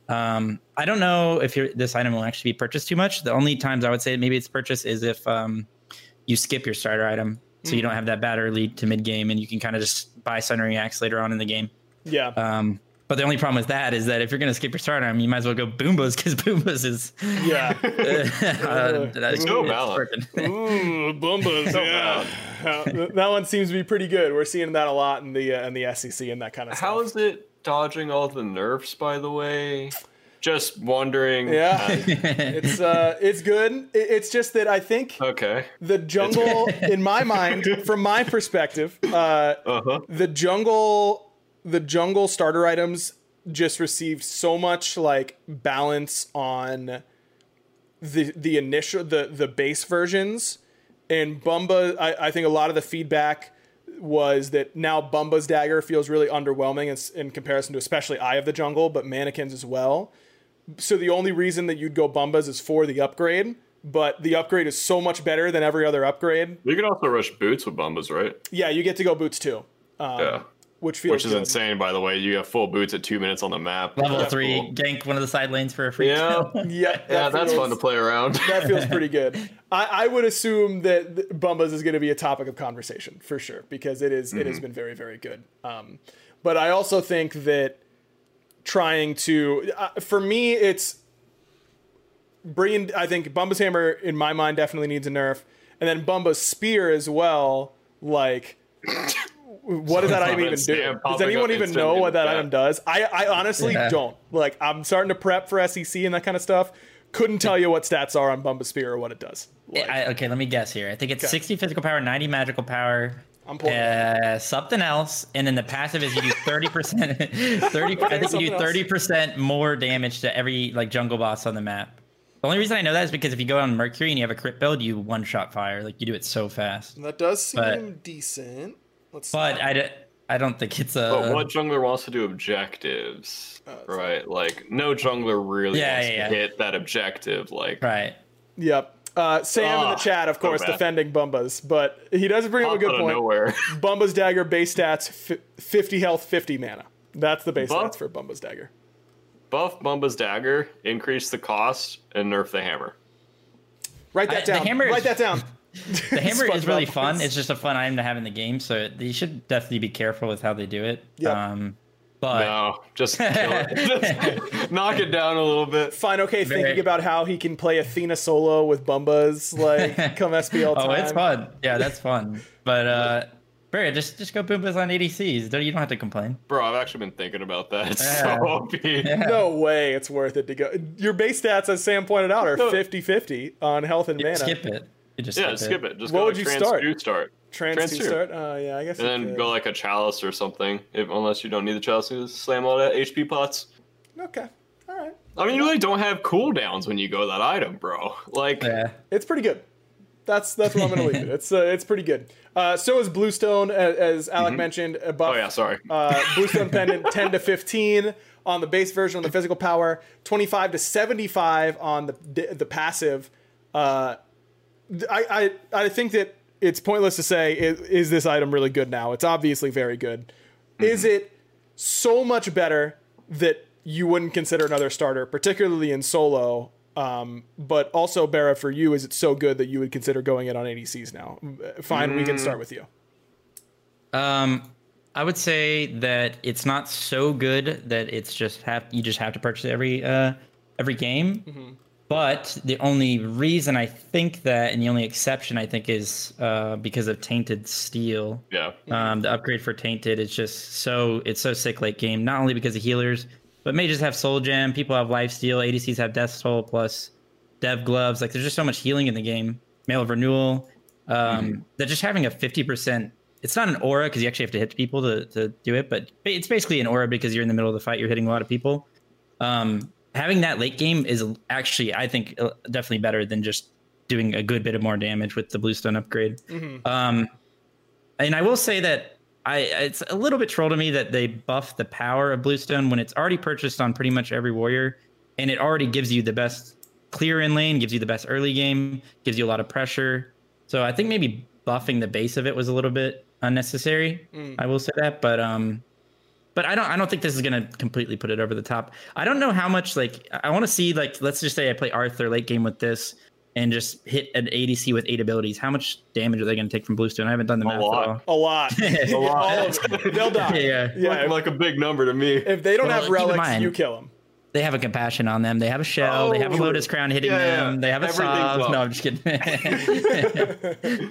um, I don't know if this item will actually be purchased too much. The only times I would say maybe it's purchased is if um, you skip your starter item, so mm. you don't have that bad early to mid game, and you can kind of just buy Sundering Axe later on in the game. Yeah. Um, but the only problem with that is that if you're going to skip your start arm, you might as well go Bumba's because Bumba's is yeah. (laughs) uh, that's so valid. Ooh, Bumba's. yeah. that one seems to be pretty good. We're seeing that a lot in the uh, in the SEC and that kind of stuff. How is it dodging all the nerfs? By the way, just wondering. Yeah, uh, (laughs) it's uh, it's good. It's just that I think okay the jungle, in my mind, from my perspective, uh, uh-huh. the jungle the jungle starter items just received so much like balance on the the initial the the base versions and Bumba I, I think a lot of the feedback was that now Bumba's dagger feels really underwhelming in, in comparison to especially Eye of the Jungle, but mannequins as well. So the only reason that you'd go Bumba's is for the upgrade, but the upgrade is so much better than every other upgrade. You can also rush boots with Bumba's, right? Yeah, you get to go boots too. Um, yeah which feels which is good. insane. By the way, you have full boots at two minutes on the map. Level that's three, cool. gank one of the side lanes for a free yeah. kill. (laughs) yeah, that yeah, feels, that's fun to play around. (laughs) that feels pretty good. (laughs) I, I would assume that Bumbas is going to be a topic of conversation for sure because it is, mm-hmm. it has mm-hmm. been very very good. Um, but I also think that trying to uh, for me it's bringing. I think Bumba's hammer in my mind definitely needs a nerf, and then Bumba's spear as well. Like what does that item even do? Does anyone even know what that item does? I, I honestly yeah. don't. Like, I'm starting to prep for SEC and that kind of stuff. Couldn't tell you what stats are on Bumba Spear or what it does. Like, I, okay, let me guess here. I think it's okay. 60 physical power, 90 magical power, I'm pulling. Uh, something else, and then the passive is you do thirty percent. (laughs) Thirty. I think you do thirty percent more damage to every like jungle boss on the map. The only reason I know that is because if you go on Mercury and you have a crit build, you one shot fire. Like you do it so fast. That does seem But- decent. Let's. But I, d- I don't think it's a. But what jungler wants to do objectives, right? Like no jungler really Yeah, wants yeah, to yeah. hit that objective. Like Right. Yep. Uh, Sam in the chat, of course, bad. defending Bumba's, but he does bring up a pop good out of point. nowhere. (laughs) Bumba's dagger base stats: fi- 50 health, 50 mana. That's the base Buff- stats for Bumba's dagger. Buff Bumba's dagger, increase the cost, and nerf the hammer. Write that I- the down. hammer is- Write that down. (laughs) The (laughs) hammer is really fun. voice. It's just a fun item to have in the game, so you should definitely be careful with how they do it. Yep. Um, but No, just kill it. (laughs) Just knock it down a little bit. Fine, okay, Very- thinking about how he can play Athena solo with Bumbas, like, (laughs) come SPL time. oh, it's fun. Yeah, that's fun. But uh, Barry, just just go Bumba's on ADCs. Don't- You don't have to complain. Bro, I've actually been thinking about that. It's Yeah. so OP. No way it's worth it to go. Your base stats, as Sam pointed out, are No. 50 50 on health and mana. Skip it. You just Yeah, skip, skip it. Just What go would like you trans start? two start. Trans, Trans to two. start? Oh, yeah, I guess. And then could. go like a chalice or something, if, unless you don't need the chalice to slam all that HP pots. Okay. All right. I mean, you really don't have cooldowns when you go that item, bro. Like, Yeah. It's pretty good. That's that's what I'm gonna leave it. It's uh, it's pretty good. Uh, so is Bluestone, as, as Alec mentioned. A buff, oh yeah, sorry. uh, Bluestone pendant (laughs) 10 to 15 on the base version of the physical power, 25 to 75 on the the passive. Uh, I, I I think that it's pointless to say is, is this item really good now. It's obviously very good. Is it so much better that you wouldn't consider another starter, particularly in solo? Um, but also, Barra, for you, is it so good that you would consider going it on ADCs now? Fine, we can start with you. Um, I would say that it's not so good that it's just have you just have to purchase every uh every game. But the only reason I think that, and the only exception I think is uh, because of Tainted Steel. yeah. Um, the upgrade for Tainted is just so it's so sick late game. Not only because of healers, but mages have Soul Gem, people have Life Steal, ADCs have Death Soul plus Dev Gloves. Like there's just so much healing in the game. Mail of Renewal. Um, That just having a fifty percent. It's not an aura because you actually have to hit people to, to do it, but it's basically an aura because you're in the middle of the fight. You're hitting a lot of people. Um, having that late game is actually, I think, uh, definitely better than just doing a good bit of more damage with the Bluestone upgrade. Um, and I will say that I it's a little bit troll to me that they buff the power of Bluestone when it's already purchased on pretty much every warrior, and it already gives you the best clear in lane, gives you the best early game, gives you a lot of pressure. So I think maybe buffing the base of it was a little bit unnecessary. I will say that, but um, but I don't I don't think this is gonna completely put it over the top. I don't know how much like I want to see like let's just say I play Arthur late game with this and just hit an ADC with eight abilities. How much damage are they gonna take from Bluestone? I haven't done the math lot. at all. A lot. (laughs) A lot. All of it. They'll (laughs) die. Yeah. Yeah. Looking if, like a big number to me. if they don't Well, have relics, you kill them. They have a compassion on them. They have a shell. they have a Oh, lotus crown hitting yeah, yeah. them. They have a Everything's sob. up. No, I'm just kidding. (laughs)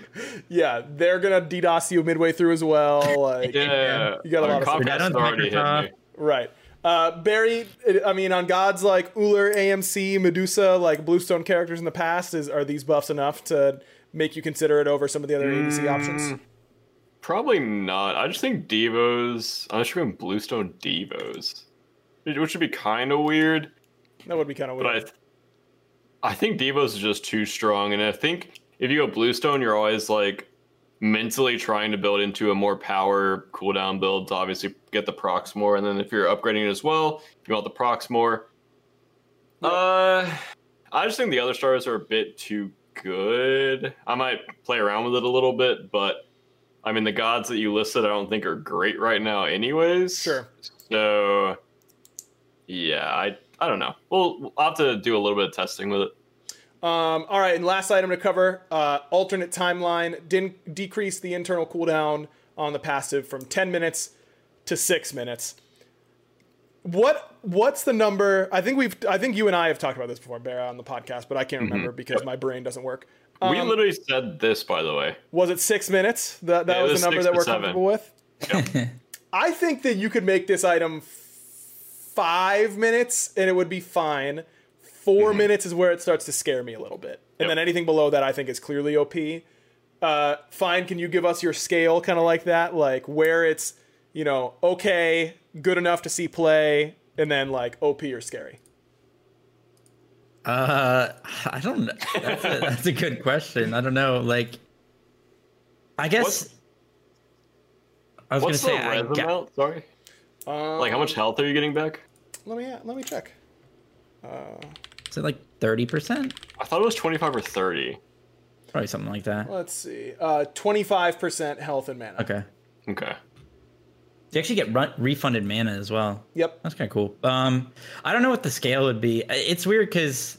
Yeah, they're gonna DDoS you midway through as well. (laughs) Like, yeah, You got a lot of stuff. has already hit Microsoft. me. Right. Uh, Barry, I mean, on gods like Ullr, AMC, Medusa, like Bluestone characters in the past, is are these buffs enough to make you consider it over some of the other ADC Mm. options? Probably not. I just think Devos. I'm just going Bluestone Devos, which would be kind of weird. That would be kind of weird. But I, th- I think Devos is just too strong, and I think if you go Bluestone, you're always like mentally trying to build into a more power cooldown build to obviously get the procs more, and then if you're upgrading it as well, you want the procs more. Uh, I just think the other stars are a bit too good. I might play around with it a little bit, but I mean the gods that you listed, I don't think are great right now, anyways. Sure. So, yeah, I I don't know. We'll, I'll have to do a little bit of testing with it. Um, all right, and last item to cover: uh, alternate timeline didn't decrease the internal cooldown on the passive from 10 minutes to six minutes. What what's the number? I think we've I think you and I have talked about this before, Bear, on the podcast, but I can't remember because my brain doesn't work. we Um, literally said this, by the way. Was it six minutes? That that Yeah, was, was the number that we're seven. comfortable with. Yep. (laughs) I think that you could make this item f- five minutes and it would be fine. 4 minutes is where it starts to scare me a little bit, and Mm-hmm. Yep. then anything below that I think is clearly OP. Uh, fine, can you give us your scale, kind of like that, like where it's you know okay, good enough to see play, and then like OP or scary. Uh, I don't know. That's a, that's a good question. I don't know. Like, I guess What's- I was gonna the say I res ga- amount? Sorry. like how much health are you getting back? Let me let me check. is it like thirty percent? I thought it was 25 or 30. Probably something like that. Let's see. Uh, 25% health and mana. Okay. Okay. You actually get run- refunded mana as well. Yep. That's kind of cool. Um, I don't know what the scale would be. It's weird because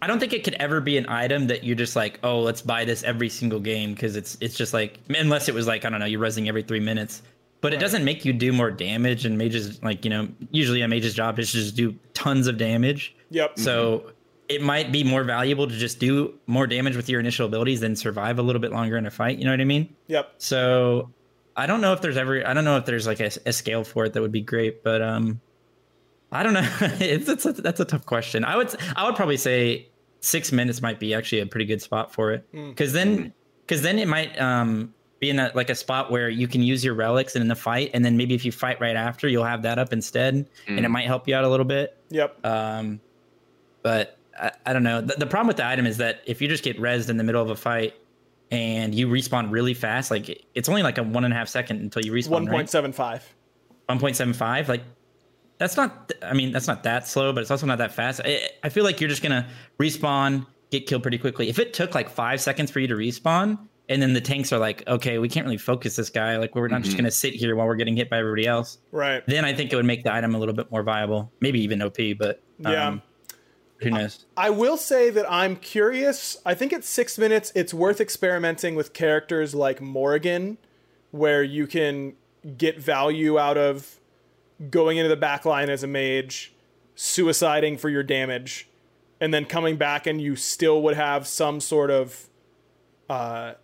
I don't think it could ever be an item that you're just like, oh, let's buy this every single game because it's it's just like unless it was like I don't know, you're resing every three minutes. But it doesn't make you do more damage, and mages like you know usually a mage's job is to just do tons of damage. Yep. So it might be more valuable to just do more damage with your initial abilities than survive a little bit longer in a fight. You know what I mean? Yep. So I don't know if there's ever I don't know if there's like a, a scale for it that would be great, but um, I don't know. (laughs) it's, it's a, that's a tough question. I would I would probably say six minutes might be actually a pretty good spot for it because then because then it might um be in a, like a spot where you can use your relics and in the fight, and then maybe if you fight right after, you'll have that up instead, and it might help you out a little bit. Yep. Um, but I, I don't know. The, the problem with the item is that if you just get rezzed in the middle of a fight and you respawn really fast, like it's only like a one and a half second until you respawn. right? 1.75. 1.75 like that's not i mean that's not that slow but it's also not that fast I, I feel like you're just gonna respawn get killed pretty quickly if it took like five seconds for you to respawn and then the tanks are like okay we can't really focus this guy like we're not just gonna sit here while we're getting hit by everybody else Right. then i think it would make the item a little bit more viable maybe even op but um, Yeah. who knows I will say that I'm curious. I think at six minutes, it's worth experimenting with characters like Morgan, where you can get value out of going into the back line as a mage, suiciding for your damage, and then coming back and you still would have some sort of uh,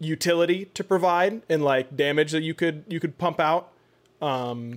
utility to provide and like damage that you could you could pump out. Um,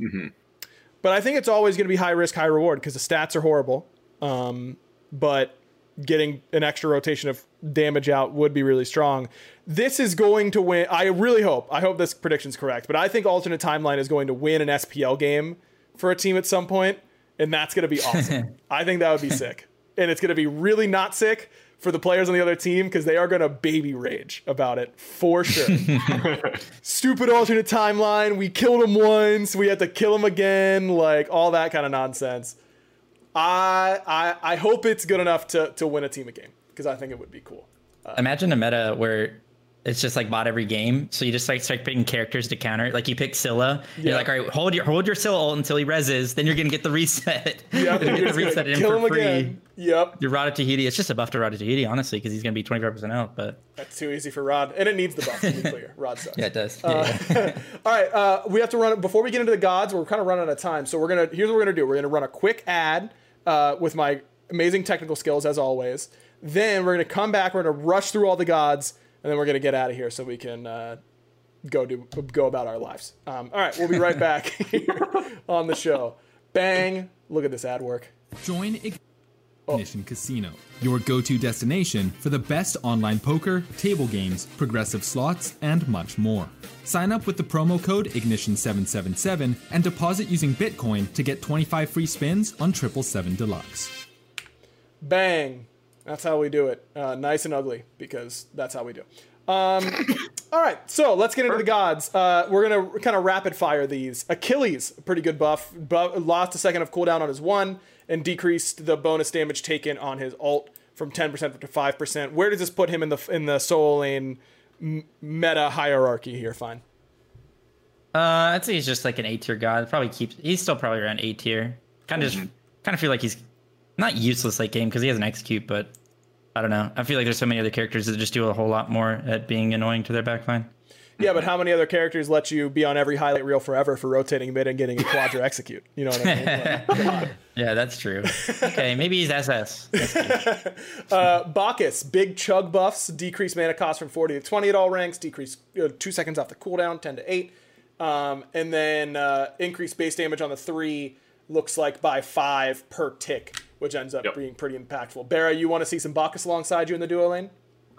But I think it's always going to be high risk, high reward because the stats are horrible. Um, but getting an extra rotation of damage out would be really strong. This is going to win. I really hope. I hope this prediction's correct. But I think alternate timeline is going to win an SPL game for a team at some point, and that's going to be awesome. (laughs) I think that would be sick, and it's going to be really not sick for the players on the other team because they are going to baby rage about it for sure. (laughs) Stupid alternate timeline. We killed him once. We had to kill him again. Like all that kind of nonsense. I I I hope it's good enough to to win a team a game because I think it would be cool. Uh, imagine a meta where it's just like bot every game. So you just like start picking characters to counter. it. Like you pick Scylla. Yeah. You're like, all right, hold your hold your Scylla ult until he reses. Then you're gonna get the reset. Yep, you're gonna get the reset in kill for him free. again. Yep, Your Rada Tahiti. It's just a buff to Rada Tahiti, honestly, because he's gonna be 25 percent out. But that's too easy for Rod, and it needs the buff to be (laughs) clear. Rod sucks. yeah, it does. Yeah, yeah. (laughs) All right, uh, we have to run before we get into the gods. We're kind of running out of time, so we're gonna. Here's what we're gonna do. We're gonna run a quick ad uh, with my amazing technical skills as always. Then we're gonna come back. We're gonna rush through all the gods, and then we're gonna get out of here so we can uh, go do go about our lives. Um, all right, we'll be right back (laughs) here on the show. Bang! Look at this ad work. Join Ignition Casino, your go to destination for the best online poker, table games, progressive slots, and much more. Sign up with the promo code Ignition777 and deposit using Bitcoin to get 25 free spins on 777 Deluxe. Bang. That's how we do it. Uh, nice and ugly, because that's how we do. Um, (coughs) all right, so let's get into the gods. Uh, we're gonna kind of rapid fire these. Achilles, pretty good buff. Bu- lost a second of cooldown on his one, and decreased the bonus damage taken on his alt from 10% to 5%. Where does this put him in the in the Soul Lane m- meta hierarchy here? Fine. Uh, I'd say he's just like an A tier god. Probably keeps. He's still probably around A tier. Kind of just kind of feel like he's not useless late game because he has an execute, but I don't know. I feel like there's so many other characters that just do a whole lot more at being annoying to their backline. Yeah, but how many other characters let you be on every highlight reel forever for rotating mid and getting a quadra (laughs) execute? You know what I mean? Like. (laughs) Yeah, that's true. Okay, maybe he's SS. Good. (laughs) Bacchus, big chug buffs, decrease mana cost from 40 to 20 at all ranks, decrease uh, two seconds off the cooldown, 10 to 8. Um, and then uh, increase base damage on the three looks like by five per tick, which ends up Yep. being pretty impactful. Barra, you want to see some Bacchus alongside you in the duo lane?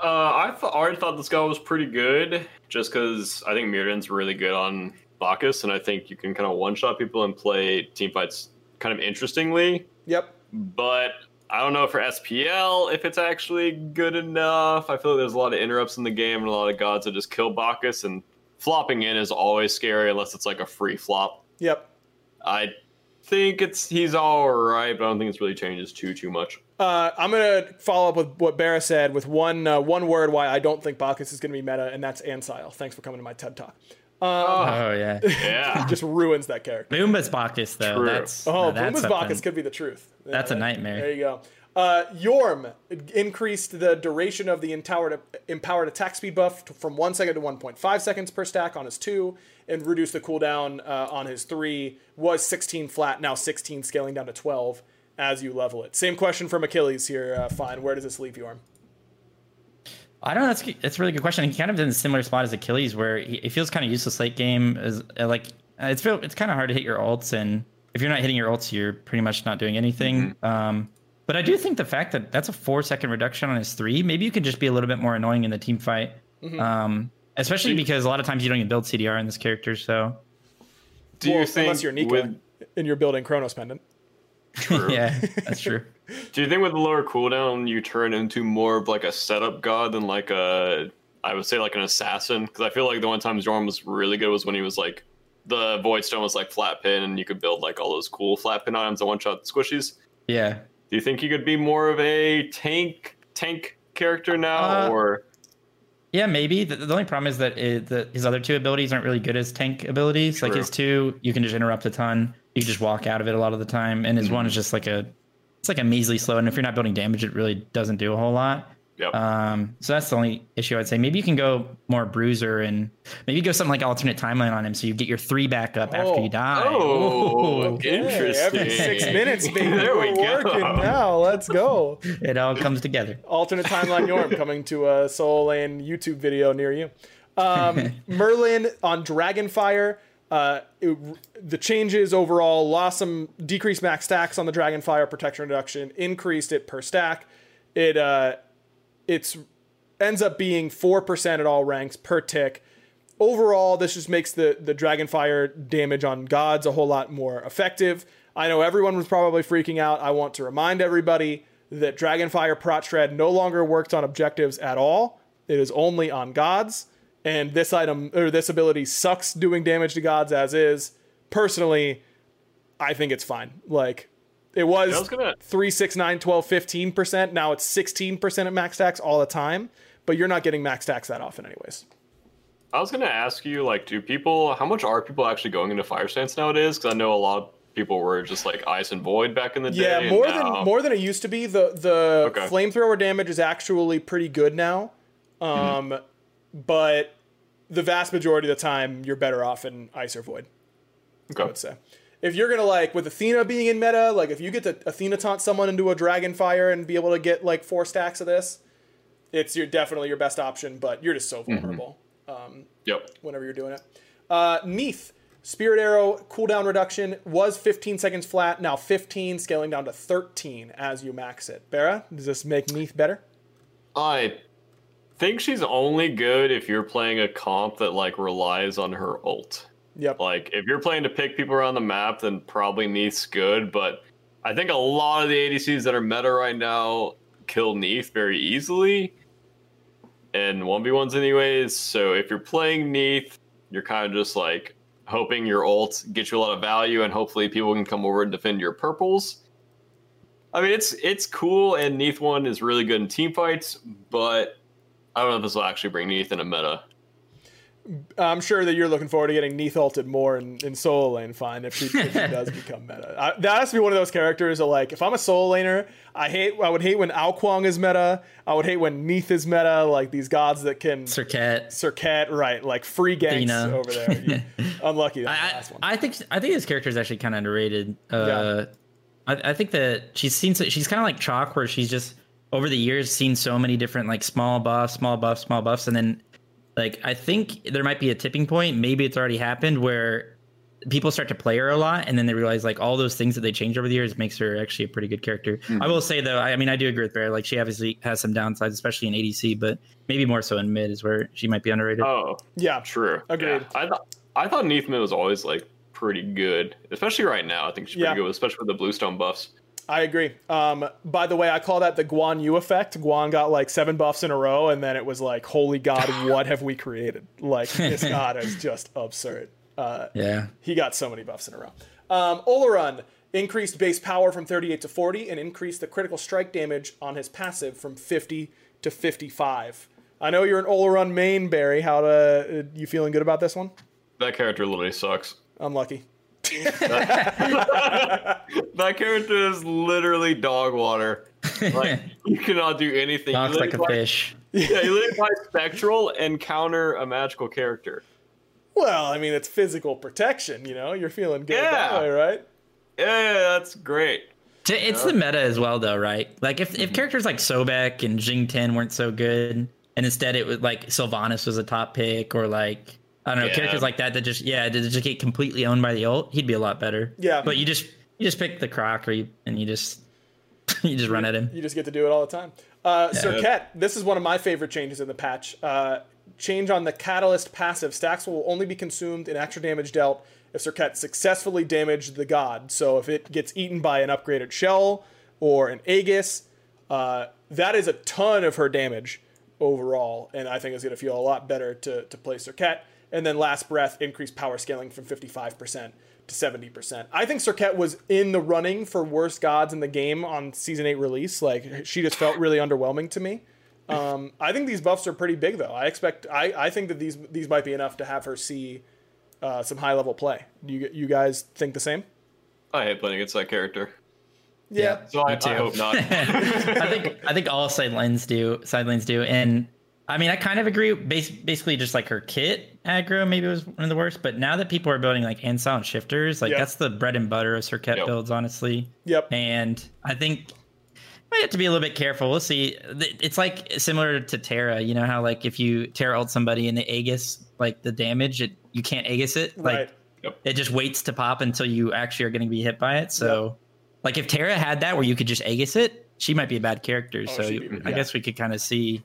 Uh, I th- already thought this guy was pretty good, just because I think Myrddin's really good on Bacchus, and I think you can kind of one shot people and play team fights kind of interestingly. Yep. But I don't know for SPL if it's actually good enough. I feel like there's a lot of interrupts in the game and a lot of gods that just kill Bacchus, and flopping in is always scary unless it's like a free flop. Yep. I think it's he's all right, but I don't think it's really changes too too much. Uh, I'm gonna follow up with what Barra said with one uh, one word why I don't think Bacchus is gonna be meta, and that's Ancile. Thanks for coming to my TED talk. Oh yeah. (laughs) Yeah. Just ruins that character. Bumba's Bacchus though. True. That's Oh, now that's Bumba's Bacchus could be the truth. That's a Yeah, nightmare. There you go. Uh, Yorm increased the duration of the empowered, empowered attack speed buff to, from 1 second to 1.5 seconds per stack on his 2, and reduced the cooldown uh, on his 3. Was 16 flat, now 16, scaling down to 12 as you level it. Same question from Achilles here, uh, Fine. Where does this leave Yorm? I don't know. That's that's a really good question. He kind of in a similar spot as Achilles, where he, it feels kind of useless late game. As uh, like uh, it's feel, it's kind of hard to hit your ults, and if you're not hitting your ults, you're pretty much not doing anything. Um, but I do think the fact that that's a four second reduction on his three, maybe you could just be a little bit more annoying in the team fight. Um, especially because a lot of times you don't even build CDR in this character. So Do you Well, think unless you're Nika with and you're building Chronos Pendant. (laughs) yeah, that's true. Do you think with the lower cooldown you turn into more of like a setup god than like a I would say like an assassin? Because I feel like the one time Zorn was really good was when he was like the Void Stone was like flat pin and you could build like all those cool flat pin items and one shot squishies. Yeah. Do you think he could be more of a tank tank character now Uh, or Yeah, maybe. The, the only problem is that it, the, his other two abilities aren't really good as tank abilities. Like his two, you can just interrupt a ton. You can just walk out of it a lot of the time, and his one Mm-hmm. is just like a, it's like a measly slow. And if you're not building damage, it really doesn't do a whole lot. Yep. Um, so that's the only issue I'd say. Maybe you can go more bruiser and maybe go something like alternate timeline on him, so you get your three back up after Oh. you die. Oh, Hey, (laughs) interesting. every six minutes, baby. (laughs) There we We're go. working now. Let's go. (laughs) it all comes together. alternate timeline Yorm coming to a Soul Lane YouTube video near you. Um, Merlin on Dragonfire. Uh, it, the changes overall lost some decreased max stacks on the Dragonfire protection reduction, increased it per stack. It uh, it's ends up being four percent at all ranks per tick. Overall, this just makes the the Dragonfire damage on gods a whole lot more effective. I know everyone was probably freaking out. I want to remind everybody that Dragonfire Prot Shred no longer works on objectives at all. It is only on gods, and this item or this ability sucks doing damage to gods as is. Personally, I think it's fine. Like it was, was gonna- 3, 6, 9, 12, 15%. Now it's 16% at max stacks all the time, but you're not getting max stacks that often, anyways. I was gonna ask you, like, do people how much are people actually going into fire stance nowadays? Because I know a lot of people were just like ice and void back in the day. Yeah, more now- than more than it used to be. The the Okay. flamethrower damage is actually pretty good now. Um, but the vast majority of the time, you're better off in ice or void. I would say. If you're gonna like with Athena being in meta, like if you get to Athena taunt someone into a dragon fire and be able to get like four stacks of this, it's your definitely your best option. But you're just so vulnerable Yep. whenever you're doing it. Uh, Neith, Spirit Arrow cooldown reduction was 15 seconds flat, now 15, scaling down to 13 as you max it. Bera, does this make Neith better? I think she's only good if you're playing a comp that like relies on her ult. Yep. Like if you're playing to pick people around the map, then probably Neith's good. But I think a lot of the ADCs that are meta right now kill Neith very easily. And 1v1s anyways. So if you're playing Neith, you're kind of just like hoping your ult gets you a lot of value and hopefully people can come over and defend your purples. I mean it's it's cool and Neith one is really good in team fights, but I don't know if this will actually bring Neith in a meta. I'm sure that you're looking forward to getting Neith ulted more in, in solo lane fine if she, if she (laughs) does become meta. I, that has to be one of those characters that like if I'm a solo laner, I hate I would hate when Ao Kuang is meta. I would hate when Neith is meta, like these gods that can Circuit. Circuit, right, like free ganks Athena. over there. (laughs) You- unlucky I, last one. I think I think this character is actually kind of underrated. Uh, I, I think that she's seen so, she's kind of like Chaac, where she's just over the years seen so many different like small buffs, small buffs, small buffs, and then like I think there might be a tipping point. Maybe it's already happened where people start to play her a lot, and then they realize like all those things that they changed over the years makes her actually a pretty good character. Hmm. I will say though, I, I mean, I do agree with Bear. Like she obviously has some downsides, especially in ADC, but maybe more so in mid is where she might be underrated. Oh, Yeah, true. Agreed. Yeah. I thought I thought Neathman was always like pretty good, especially right now. I think she's pretty Yeah. good, especially with the Bluestone buffs. I agree. Um, by the way, I call that the Guan Yu effect. Guan got like seven buffs in a row, and then it was like, holy God, (laughs) what have we created? Like, this (laughs) God is just absurd. Uh, yeah. he got so many buffs in a row. Um, Olorun increased base power from 38 to 40 and increased the critical strike damage on his passive from 50 to 55. I know you're an Olorun main, Barry. How to, uh, you feeling good about this one? That character literally sucks. Unlucky. That character is literally dog water. Like (laughs) you cannot do anything. You Knocks like a literally buy- fish. Yeah, you literally buy spectral and counter a magical character. Well, I mean, it's physical protection, you know? You're feeling good that Yeah. way, right? Yeah, that's great. T- It's the meta as well, though, right? Like if, if mm-hmm. characters like Sobek and Xing Tian weren't so good, and instead it was like Sylvanus was a top pick, or like I don't know Yeah. characters like that that just yeah that just get completely owned by the ult, he'd be a lot better. Yeah. but you just you just pick the Croc or you, and you just (laughs) you just run at him. You just get to do it all the time. Uh, Serqet, this is one of my favorite changes in the patch. Uh, change on the Catalyst passive. Stacks will only be consumed in extra damage dealt if Serqet successfully damaged the god. So if it gets eaten by an upgraded shell or an Aegis, uh, that is a ton of her damage overall, and I think it's going to feel a lot better to, to play Serqet. And then last breath, increased power scaling from 55% to 70%. I think Serqet was in the running for worst gods in the game on season 8 release. Like she just felt really underwhelming to me. Um, I think these buffs are pretty big though. I expect I, I think that these these might be enough to have her see uh, some high level play. Do you you guys think the same? I hate playing against that character. Yeah. So I. I hope not. (laughs) I think I think all side lanes do side lanes do, and I mean I kind of agree. Bas- basically, just like her kit aggro maybe it was one of the worst, but now that people are building like Ancile and shifters, like Yeah. that's the bread and butter of Serqet Yep. builds, honestly. Yep. And I think might have to be a little bit careful. We'll see. It's like similar to Terra. You know how like if you Terra ult somebody in the Aegis like the damage, it you can't Aegis it. Like Right. it just waits to pop until you actually are going to be hit by it. So, like if Terra had that where you could just Aegis it, she might be a bad character. so be- I yeah. guess we could kind of see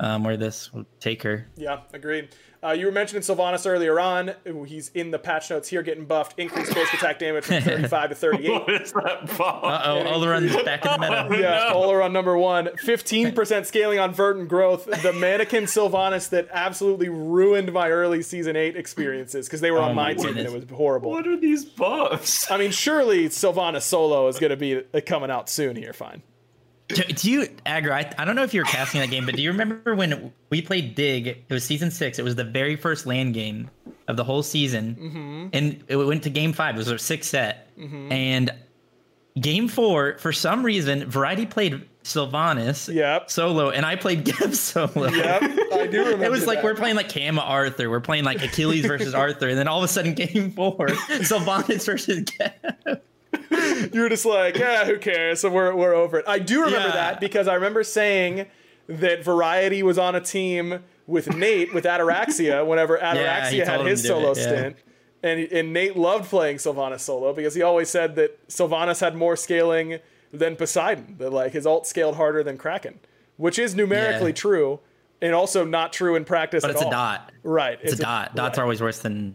um, where this will take her. Yeah, agreed. Uh, you were mentioning Sylvanus earlier on. He's in the patch notes here, getting buffed. Increased basic attack damage from (laughs) 35 to 38. what is that bomb? Uh oh, Olorun's back in the meta. (laughs) Yeah, Olorun number one. 15% scaling on Verdant growth. The mannequin Sylvanus that absolutely ruined my early season 8 experiences because they were on Oh my my team and it was horrible. What are these buffs? I mean, surely Sylvanus solo is going to be uh, coming out soon here. Fine. Do, do you aggro? I, I don't know if you were casting that game, but do you remember when we played Dig? It was season six. It was the very first land game of the whole season, Mm-hmm. and it went to game five. It was our sixth set, and game four, for some reason, Variety played Sylvanus Yep. solo, and I played (laughs) Geb solo. Yep, I do (laughs) remember. It was like that. we're playing like Kama Arthur, we're playing like Achilles versus (laughs) Arthur, and then all of a sudden, game four, Sylvanus versus Geb. You were just like, yeah, who cares? So we're, we're over it. I do remember Yeah. that because I remember saying that Variety was on a team with Nate with Ataraxia whenever (laughs) he Ataraxia had his solo it, yeah. stint. And, and Nate loved playing Sylvanus solo because he always said that Sylvanus had more scaling than Poseidon. That like his alt scaled harder than Kraken, which is numerically Yeah. true and also not true in practice But it's all. a dot. Right. It's a dot. Dots right. are always worse than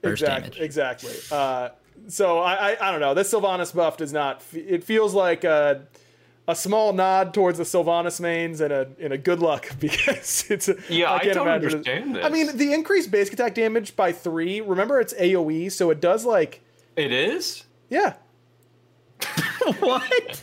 burst exactly, damage. Exactly. Uh, so I, I I don't know. This Sylvanus buff does not. It feels like a, a small nod towards the Sylvanus mains and a and a good luck (laughs) because it's. A, Yeah, I can't don't imagine it- understand I mean, the increased basic attack damage by three. Remember, it's AOE, so it does like It is? yeah. (laughs) what?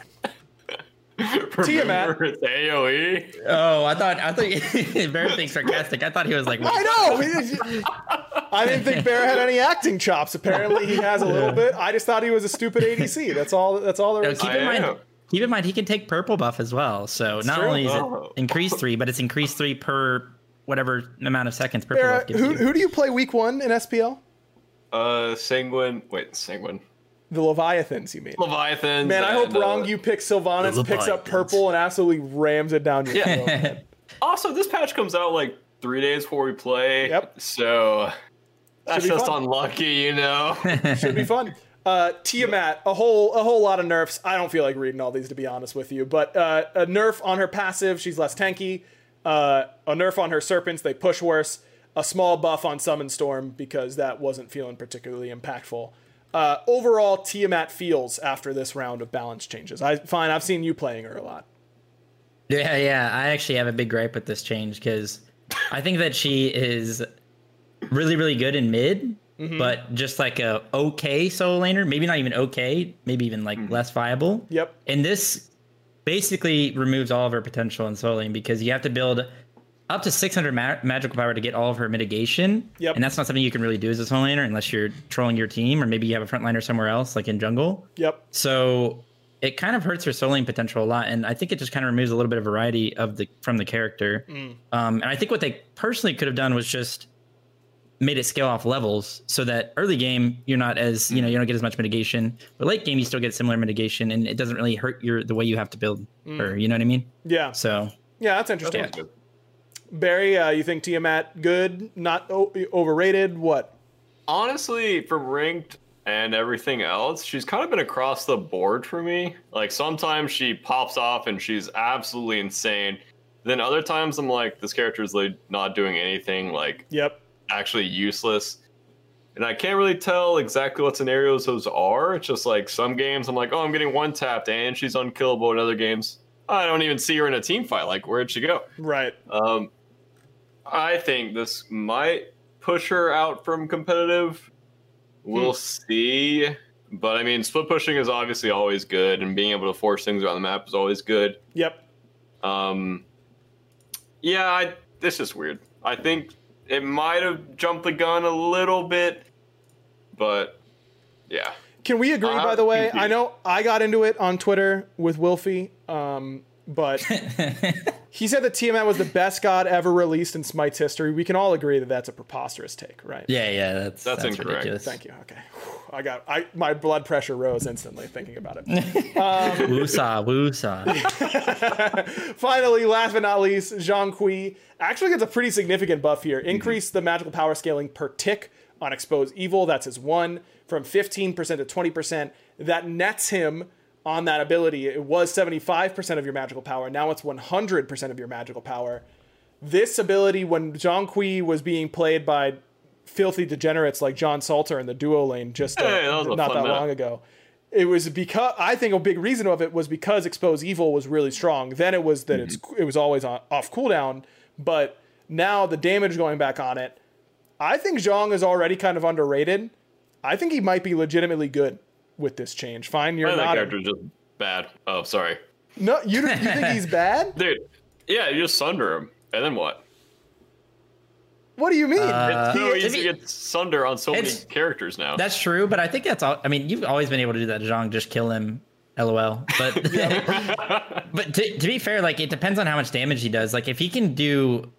Tiamat. (laughs) Remember it's AoE? Oh, I thought I thought (laughs) Bear being sarcastic. I thought he was like, I know. (laughs) I didn't think Bear had any acting chops. Apparently, he has a little bit. I just thought he was a stupid ADC. That's all. That's all there No, is. keep I in mind. am. Keep in mind, he can take purple buff as well. So not true. only is Oh. it increased three, but it's increased three per whatever amount of seconds purple Bear, buff gives who you. who do you play week one in SPL? Uh, Sanguine. Wait, Sanguine. The Leviathans, you mean? Leviathan. Man, I hope wrong. You pick Sylvanus, picks up purple, and absolutely rams it down your Yeah. throat. (laughs) Also, this patch comes out like three days before we play. Yep. So That's just fun. unlucky, you know. (laughs) Should be fun. Uh, Tiamat, a whole a whole lot of nerfs. I don't feel like reading all these to be honest with you, but uh, a nerf on her passive, she's less tanky. Uh, a nerf on her serpents, they push worse. A small buff on summon storm because that wasn't feeling particularly impactful. Uh, overall, Tiamat feels after this round of balance changes. I fine. I've seen you playing her a lot. Yeah, yeah. I actually have a big gripe with this change because I think that she is really, really good in mid, Mm-hmm. but just like a okay solo laner. Maybe not even okay. Maybe even like less viable. Yep. And this basically removes all of her potential in solo lane because you have to build up to 600 ma- magical power to get all of her mitigation. Yep. And that's not something you can really do as a solo laner unless you're trolling your team or maybe you have a frontliner somewhere else, like in jungle. Yep. So it kind of hurts her soloing potential a lot, and I think it just kind of removes a little bit of variety of the from the character. Um, and I think what they personally could have done was just made it scale off levels so that early game you're not as you know you don't get as much mitigation, but late game you still get similar mitigation, and it doesn't really hurt your the way you have to build her. You know what I mean? Yeah. So Yeah, that's interesting. Sounds good. Barry, uh, you think Tiamat good? Not o- overrated? What? Honestly, from ranked and everything else, she's kind of been across the board for me. Like sometimes she pops off and she's absolutely insane. Then other times I'm like, this character is like not doing anything like Yep. actually useless. And I can't really tell exactly what scenarios those are. It's just like some games I'm like, oh, I'm getting one tapped and she's unkillable. In other games, I don't even see her in a team fight. Like, where'd she go? Right. Um, I think this might push her out from competitive. We'll see. But I mean, split pushing is obviously always good, and being able to force things around the map is always good. Yep. Um, yeah, I, this is weird. I think it might have jumped the gun a little bit, but yeah. Can we agree, Uh, by the way? I know I got into it on Twitter with Wilfie, um, but (laughs) he said that Tiamat was the best god ever released in Smite's history. We can all agree that that's a preposterous take, right? yeah, yeah, that's That's incorrect. ridiculous. Thank you. Okay. Whew, I got I my blood pressure rose instantly thinking about it. (laughs) Um, woosah, woosah. (laughs) Finally, last but not least, Zhang Kui actually gets a pretty significant buff here. Mm-hmm. Increase the magical power scaling per tick on Expose Evil. That's his one from 15% to 20%. That nets him on that ability. It was 75% of your magical power. Now it's 100% of your magical power. This ability, when Zhang Kui was being played by filthy degenerates like John Salter in the duo lane just uh, Hey, that not that map. long ago. It was because I think a big reason of it was because Expose Evil was really strong. Then it was that it's it was always on, off cooldown, but now the damage going back on it. I think Zhang is already kind of underrated. I think he might be legitimately good with this change. Fine, you're I that not. character's just bad. Oh, sorry. no, you, you think he's (laughs) bad? Dude, yeah, you just sunder him. And then what? What do you mean? It's so to easy be- to get sunder on so many characters now. That's true, but I think that's all. I mean, you've always been able to do that, Zhang. Just kill him, lol. But (laughs) (laughs) but to, to be fair, like it depends on how much damage he does. Like if he can do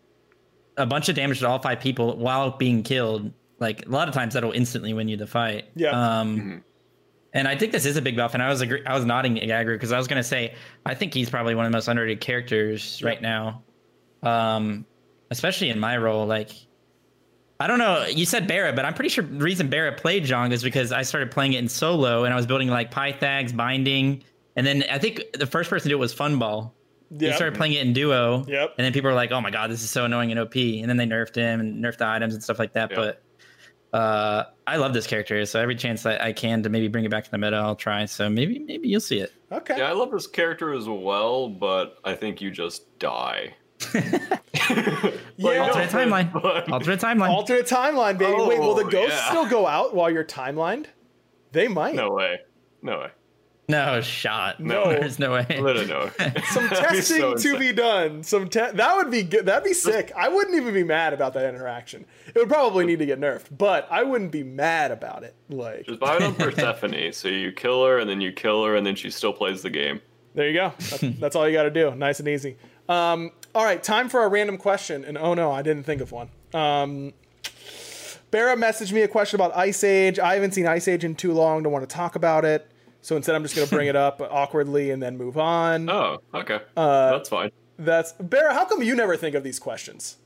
a bunch of damage to all five people while being killed, like a lot of times that'll instantly win you the fight. Yeah. Um, and I think this is a big buff. And I was agree- I was nodding at Agri because I was gonna say I think he's probably one of the most underrated characters right now. Um, especially in my role, like. I don't know. You said Barra, but I'm pretty sure the reason Barra played Zhang is because I started playing it in solo and I was building like Pythags, binding, and then I think the first person to do it was Funball. He Yep. started playing it in duo. Yep. And then people were like, "Oh my god, this is so annoying in OP." And then they nerfed him and nerfed the items and stuff like that. Yeah. But uh, I love this character, so every chance that I can to maybe bring it back to the meta, I'll try. So maybe maybe you'll see it. okay. yeah, I love this character as well, but I think you just die. (laughs) Yeah. Alternate (laughs) timeline. Alternate timeline. Alternate timeline, baby. Wait, will the Oh, ghosts yeah. still go out while you're timelined? They might. No way. No way. No shot. No. (laughs) there's no way. Literally no way. (laughs) Some testing so to be done. Some te- that would be good. That'd be sick. I wouldn't even be mad about that interaction. It would probably need to get nerfed, but I wouldn't be mad about it. Like Just buy it on (laughs) Persephone. so you kill her, and then you kill her, and then she still plays the game. there you go. That's, that's all you got to do. Nice and easy. Um, all right, time for a random question. And oh no, I didn't think of one. Um, Barra messaged me a question about Ice Age. I haven't seen Ice Age in too long. Don't want to talk about it. So instead, I'm just going to bring it up (laughs) awkwardly and then move on. Oh, okay. Uh, That's fine. That's Barra. How come you never think of these questions?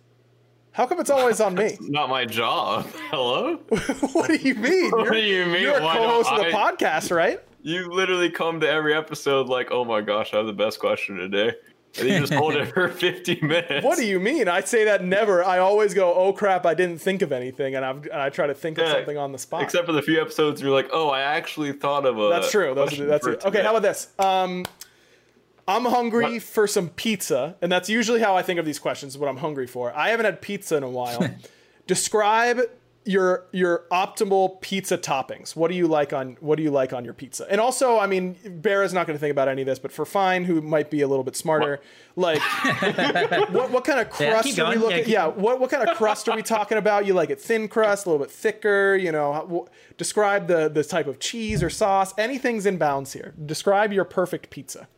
How come it's always on me? (laughs) Not my job. Hello? (laughs) what do you mean? What You're, do you mean? You're a co-host of the I- podcast, right? You literally come to every episode like, oh my gosh, I have the best question today. And you just hold it for 50 minutes. What do you mean? I say that never. I always go, "Oh crap, I didn't think of anything," and, I've, and I try to think of something on the spot. Except for the few episodes you're like, oh, I actually thought of a. That's true. Those that's it. Okay, how about this? Um, I'm hungry What? for some pizza, and that's usually how I think of these questions. What I'm hungry for. I haven't had pizza in a while. (laughs) Describe your your optimal pizza toppings. What do you like on What do you like on your pizza? And also, I mean, Bara's not going to think about any of this, but for Fine, who might be a little bit smarter, like (laughs) what what kind of crust keep are we. Yeah, looking? keep Yeah, what what kind of crust are we talking about? You like it thin crust, a little bit thicker? You know, describe the the type of cheese or sauce. Anything's in bounds here. Describe your perfect pizza.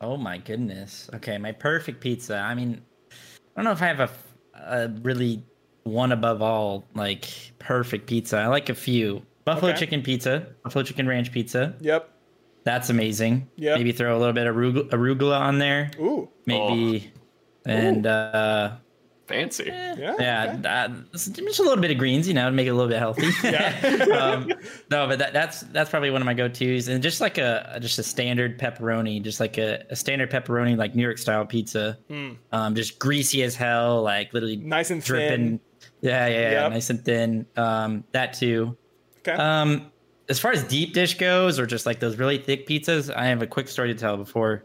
Oh my goodness. Okay, my perfect pizza. I mean, I don't know if I have a, a really one above all like perfect pizza. I like a few. Buffalo Okay. chicken pizza, buffalo chicken ranch pizza. Yep. That's amazing. Yeah. Maybe throw a little bit of arugula, arugula on there. Ooh. Maybe. And uh Fancy. Yeah. yeah, okay. uh, just a little bit of greens, you know, to make it a little bit healthy. (laughs) (laughs) um, no, but that, that's that's probably one of my go-tos, and just like a just a standard pepperoni, just like a, a standard pepperoni, like New York style pizza, um, just greasy as hell, like literally. Nice and dripping. thin. Yeah, yeah, yeah, Yep. nice and thin. Um, that too. Okay. Um, as far as deep dish goes, or just like those really thick pizzas, I have a quick story to tell before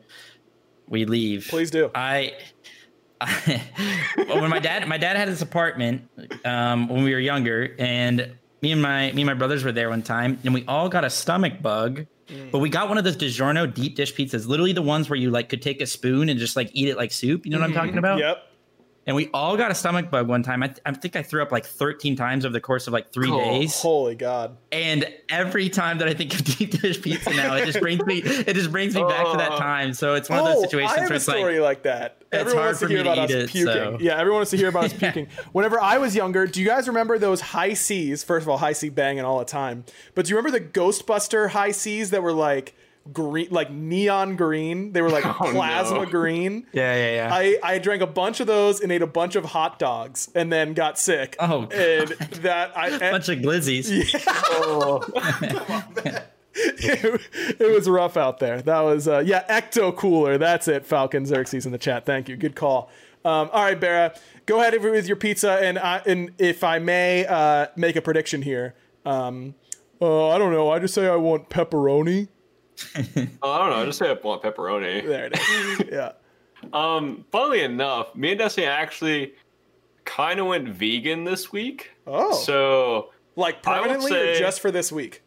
we leave. Please do. I, (laughs) I when my dad my dad had this apartment um, when we were younger, and me and my me and my brothers were there one time, and we all got a stomach bug. Mm. But we got one of those DiGiorno deep dish pizzas, literally the ones where you like could take a spoon and just like eat it like soup. You know what I'm talking about? Mm-hmm. Yep. And we all got a stomach bug one time. I, th- I think I threw up like 13 times over the course of like three Oh, days. Holy God. And every time that I think of (laughs) deep dish pizza now, it just brings me it just brings me back to that Oh. time. So it's one of oh, those situations I have where a it's like story like, that. Everyone hard wants to for me hear to about us eat it, puking. so- Yeah, everyone wants to hear about us (laughs) puking. Whenever I was younger, do you guys remember those Hi-C's? First of all, Hi-C banging all the time. But do you remember the Ghostbuster Hi-C's that were like green, like neon green? They were like (laughs) Oh, plasma no. green. Yeah, yeah, yeah. I, I drank a bunch of those and ate a bunch of hot dogs and then got sick. Oh, and that I (laughs) bunch of glizzies. (laughs) it, it was rough out there. That was uh, yeah, ecto cooler. That's it. Falcon Xerxes in the chat. Thank you. Good call. Um, all right, Bera, go ahead with your pizza, and I, and if I may uh, make a prediction here. Um, uh, I don't know. I just say I want pepperoni. (laughs) Oh, I don't know. I just say I want pepperoni. (laughs) There it is. yeah. (laughs) Um, funnily enough, me and Destiny actually kind of went vegan this week. Oh. So, Like permanently or just for this week?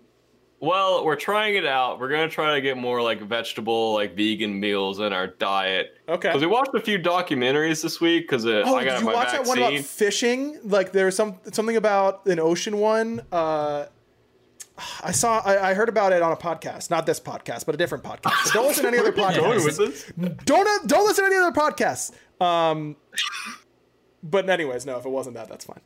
well, we're trying it out. We're gonna try to get more like vegetable, like vegan meals in our diet. Okay. Because we watched a few documentaries this week. Because uh, Oh, I got did you my watch vaccine. that one about fishing? Like there's some something about an ocean one. Uh, I saw. I, I heard about it on a podcast, not this podcast, but a different podcast. So don't listen to any other (laughs) podcasts. Don't don't listen to any other podcasts. Um, but anyways, no. If it wasn't that, that's fine.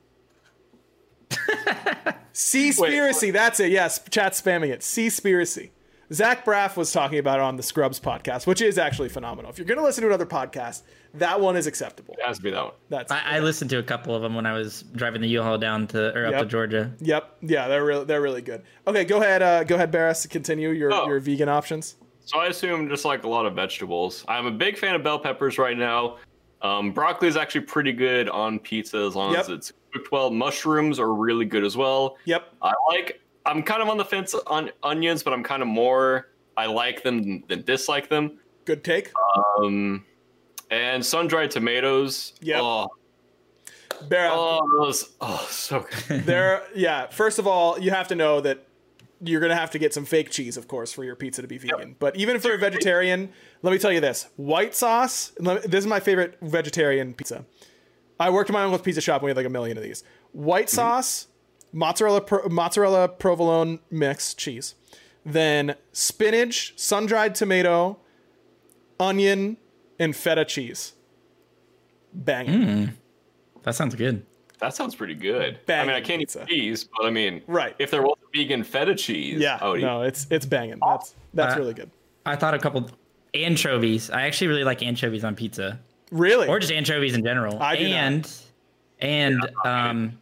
(laughs) Seaspiracy, that's it. Yes, chat spamming it. Seaspiracy. Zach Braff was talking about it on the Scrubs podcast, which is actually phenomenal. If you're going to listen to another podcast, that one is acceptable. It has to be that one. That's I, I listened to a couple of them when I was driving the U-Haul down to or up to Georgia. Yep. Yeah, they're really they're really good. Okay, go ahead. Uh, go ahead, Barris. Continue your Oh. your vegan options. So I assume just like a lot of vegetables. I'm a big fan of bell peppers right now. Um, broccoli is actually pretty good on pizza as long as it's cooked well. Mushrooms are really good as well. Yep. I like. I'm kind of on the fence on onions, but I'm kind of more. I like them than, than dislike them. Good take. Um, and sun dried tomatoes. Yeah. Oh, Barra, oh, those. Oh, so good. (laughs) there. Yeah. First of all, you have to know that you're gonna have to get some fake cheese, of course, for your pizza to be vegan. But even if you're a vegetarian, let me tell you this: white sauce. let me- This is my favorite vegetarian pizza. I worked at my uncle's pizza shop and we had like a million of these. White mm-hmm. sauce, mozzarella pro, mozzarella provolone mix cheese, then spinach, sun dried tomato, onion, and feta cheese. Bang. That sounds good. That sounds pretty good. I mean, I can't pizza. eat cheese, but I mean, Right. If there was vegan feta cheese, Yeah, I would eat. no, it's it's banging. That's that's Uh, really good. I thought a couple anchovies. I actually really like anchovies on pizza, Really? or just anchovies in general. I do not. and And Yeah, um,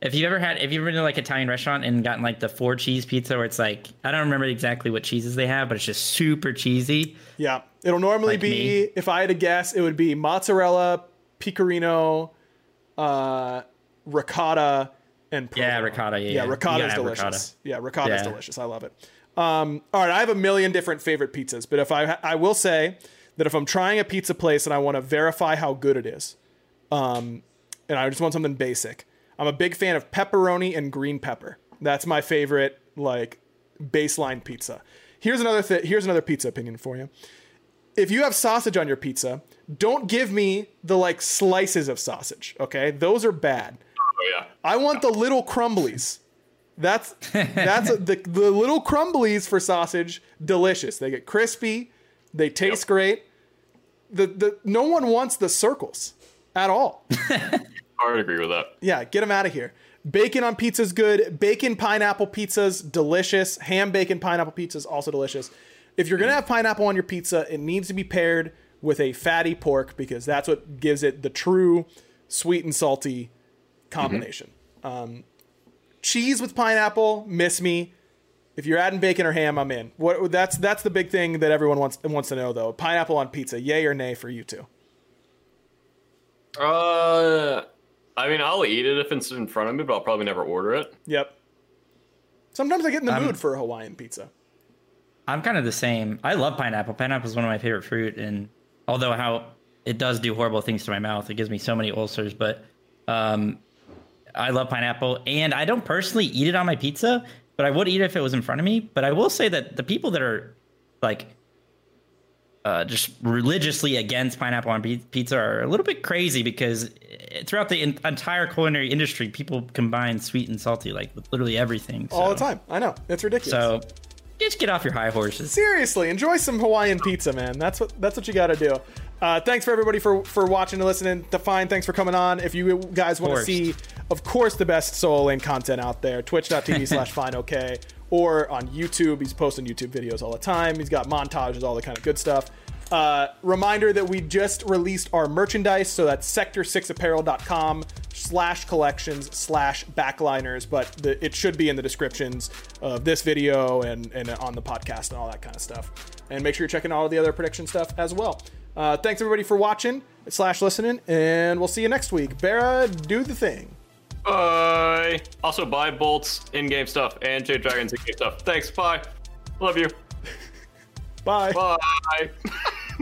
if you've ever had, if you've ever been to like an Italian restaurant and gotten like the four cheese pizza, where it's like I don't remember exactly what cheeses they have, but it's just super cheesy. Yeah, it'll normally Like be. me. If I had to guess, it would be mozzarella, pecorino, uh, ricotta, and Yeah, ricotta, yeah, yeah, yeah. ricotta is delicious. ricotta. Yeah, ricotta's Yeah. delicious. I love it. Um, all right, I have a million different favorite pizzas, but if I I will say that if I'm trying a pizza place and I want to verify how good it is, um, and I just want something basic, I'm a big fan of pepperoni and green pepper. That's my favorite like baseline pizza. Here's another th- here's another pizza opinion for you. If you have sausage on your pizza, don't give me the like slices of sausage, okay? Those are bad. Oh yeah. I want the little crumblies. That's (laughs) that's a, the the little crumblies for sausage. Delicious. They get crispy. They taste great. The the no one wants the circles at all. (laughs) I would agree with that. Yeah, get them out of here. Bacon on pizza's good. Bacon pineapple pizza's delicious. Ham bacon pineapple pizza's also delicious. If you're gonna have pineapple on your pizza, it needs to be paired with a fatty pork because that's what gives it the true sweet and salty combination. Um, cheese with pineapple, miss me. If you're adding bacon or ham, I'm in. What that's that's the big thing that everyone wants wants to know though. Pineapple on pizza, yay or nay for you two? Uh, I mean, I'll eat it if it's in front of me, but I'll probably never order it. Yep. Sometimes I get in Um, the mood for a Hawaiian pizza. I'm kind of the same. I love pineapple. Pineapple is one of my favorite fruit, and although how it does do horrible things to my mouth, it gives me so many ulcers. But um, I love pineapple, and I don't personally eat it on my pizza, but I would eat it if it was in front of me. But I will say that the people that are like uh, just religiously against pineapple on pizza are a little bit crazy because throughout the en- entire culinary industry, people combine sweet and salty like with literally everything. all the time. I know it's ridiculous. So just get off your high horses. seriously, enjoy some Hawaiian pizza, man. That's what that's what you got to do. Uh, thanks for everybody for for watching and listening. Define, thanks for coming on. If you guys want to see, of course, the best solo lane content out there, twitch.tv (laughs) slash fine okay, or on YouTube. He's posting YouTube videos all the time. He's got montages, all the kind of good stuff. Uh, reminder that we just released our merchandise, so that's sector6apparel.com slash collections slash backliners, but the, it should be in the descriptions of this video and, and on the podcast and all that kind of stuff. And make sure you're checking all the other prediction stuff as well. Uh, thanks everybody for watching slash listening, and we'll see you next week. Bera, do the thing. Bye. Also, buy bolts, in-game stuff, and Jade Dragons in-game stuff. Thanks. Bye. Love you. (laughs) Bye. Bye. (laughs)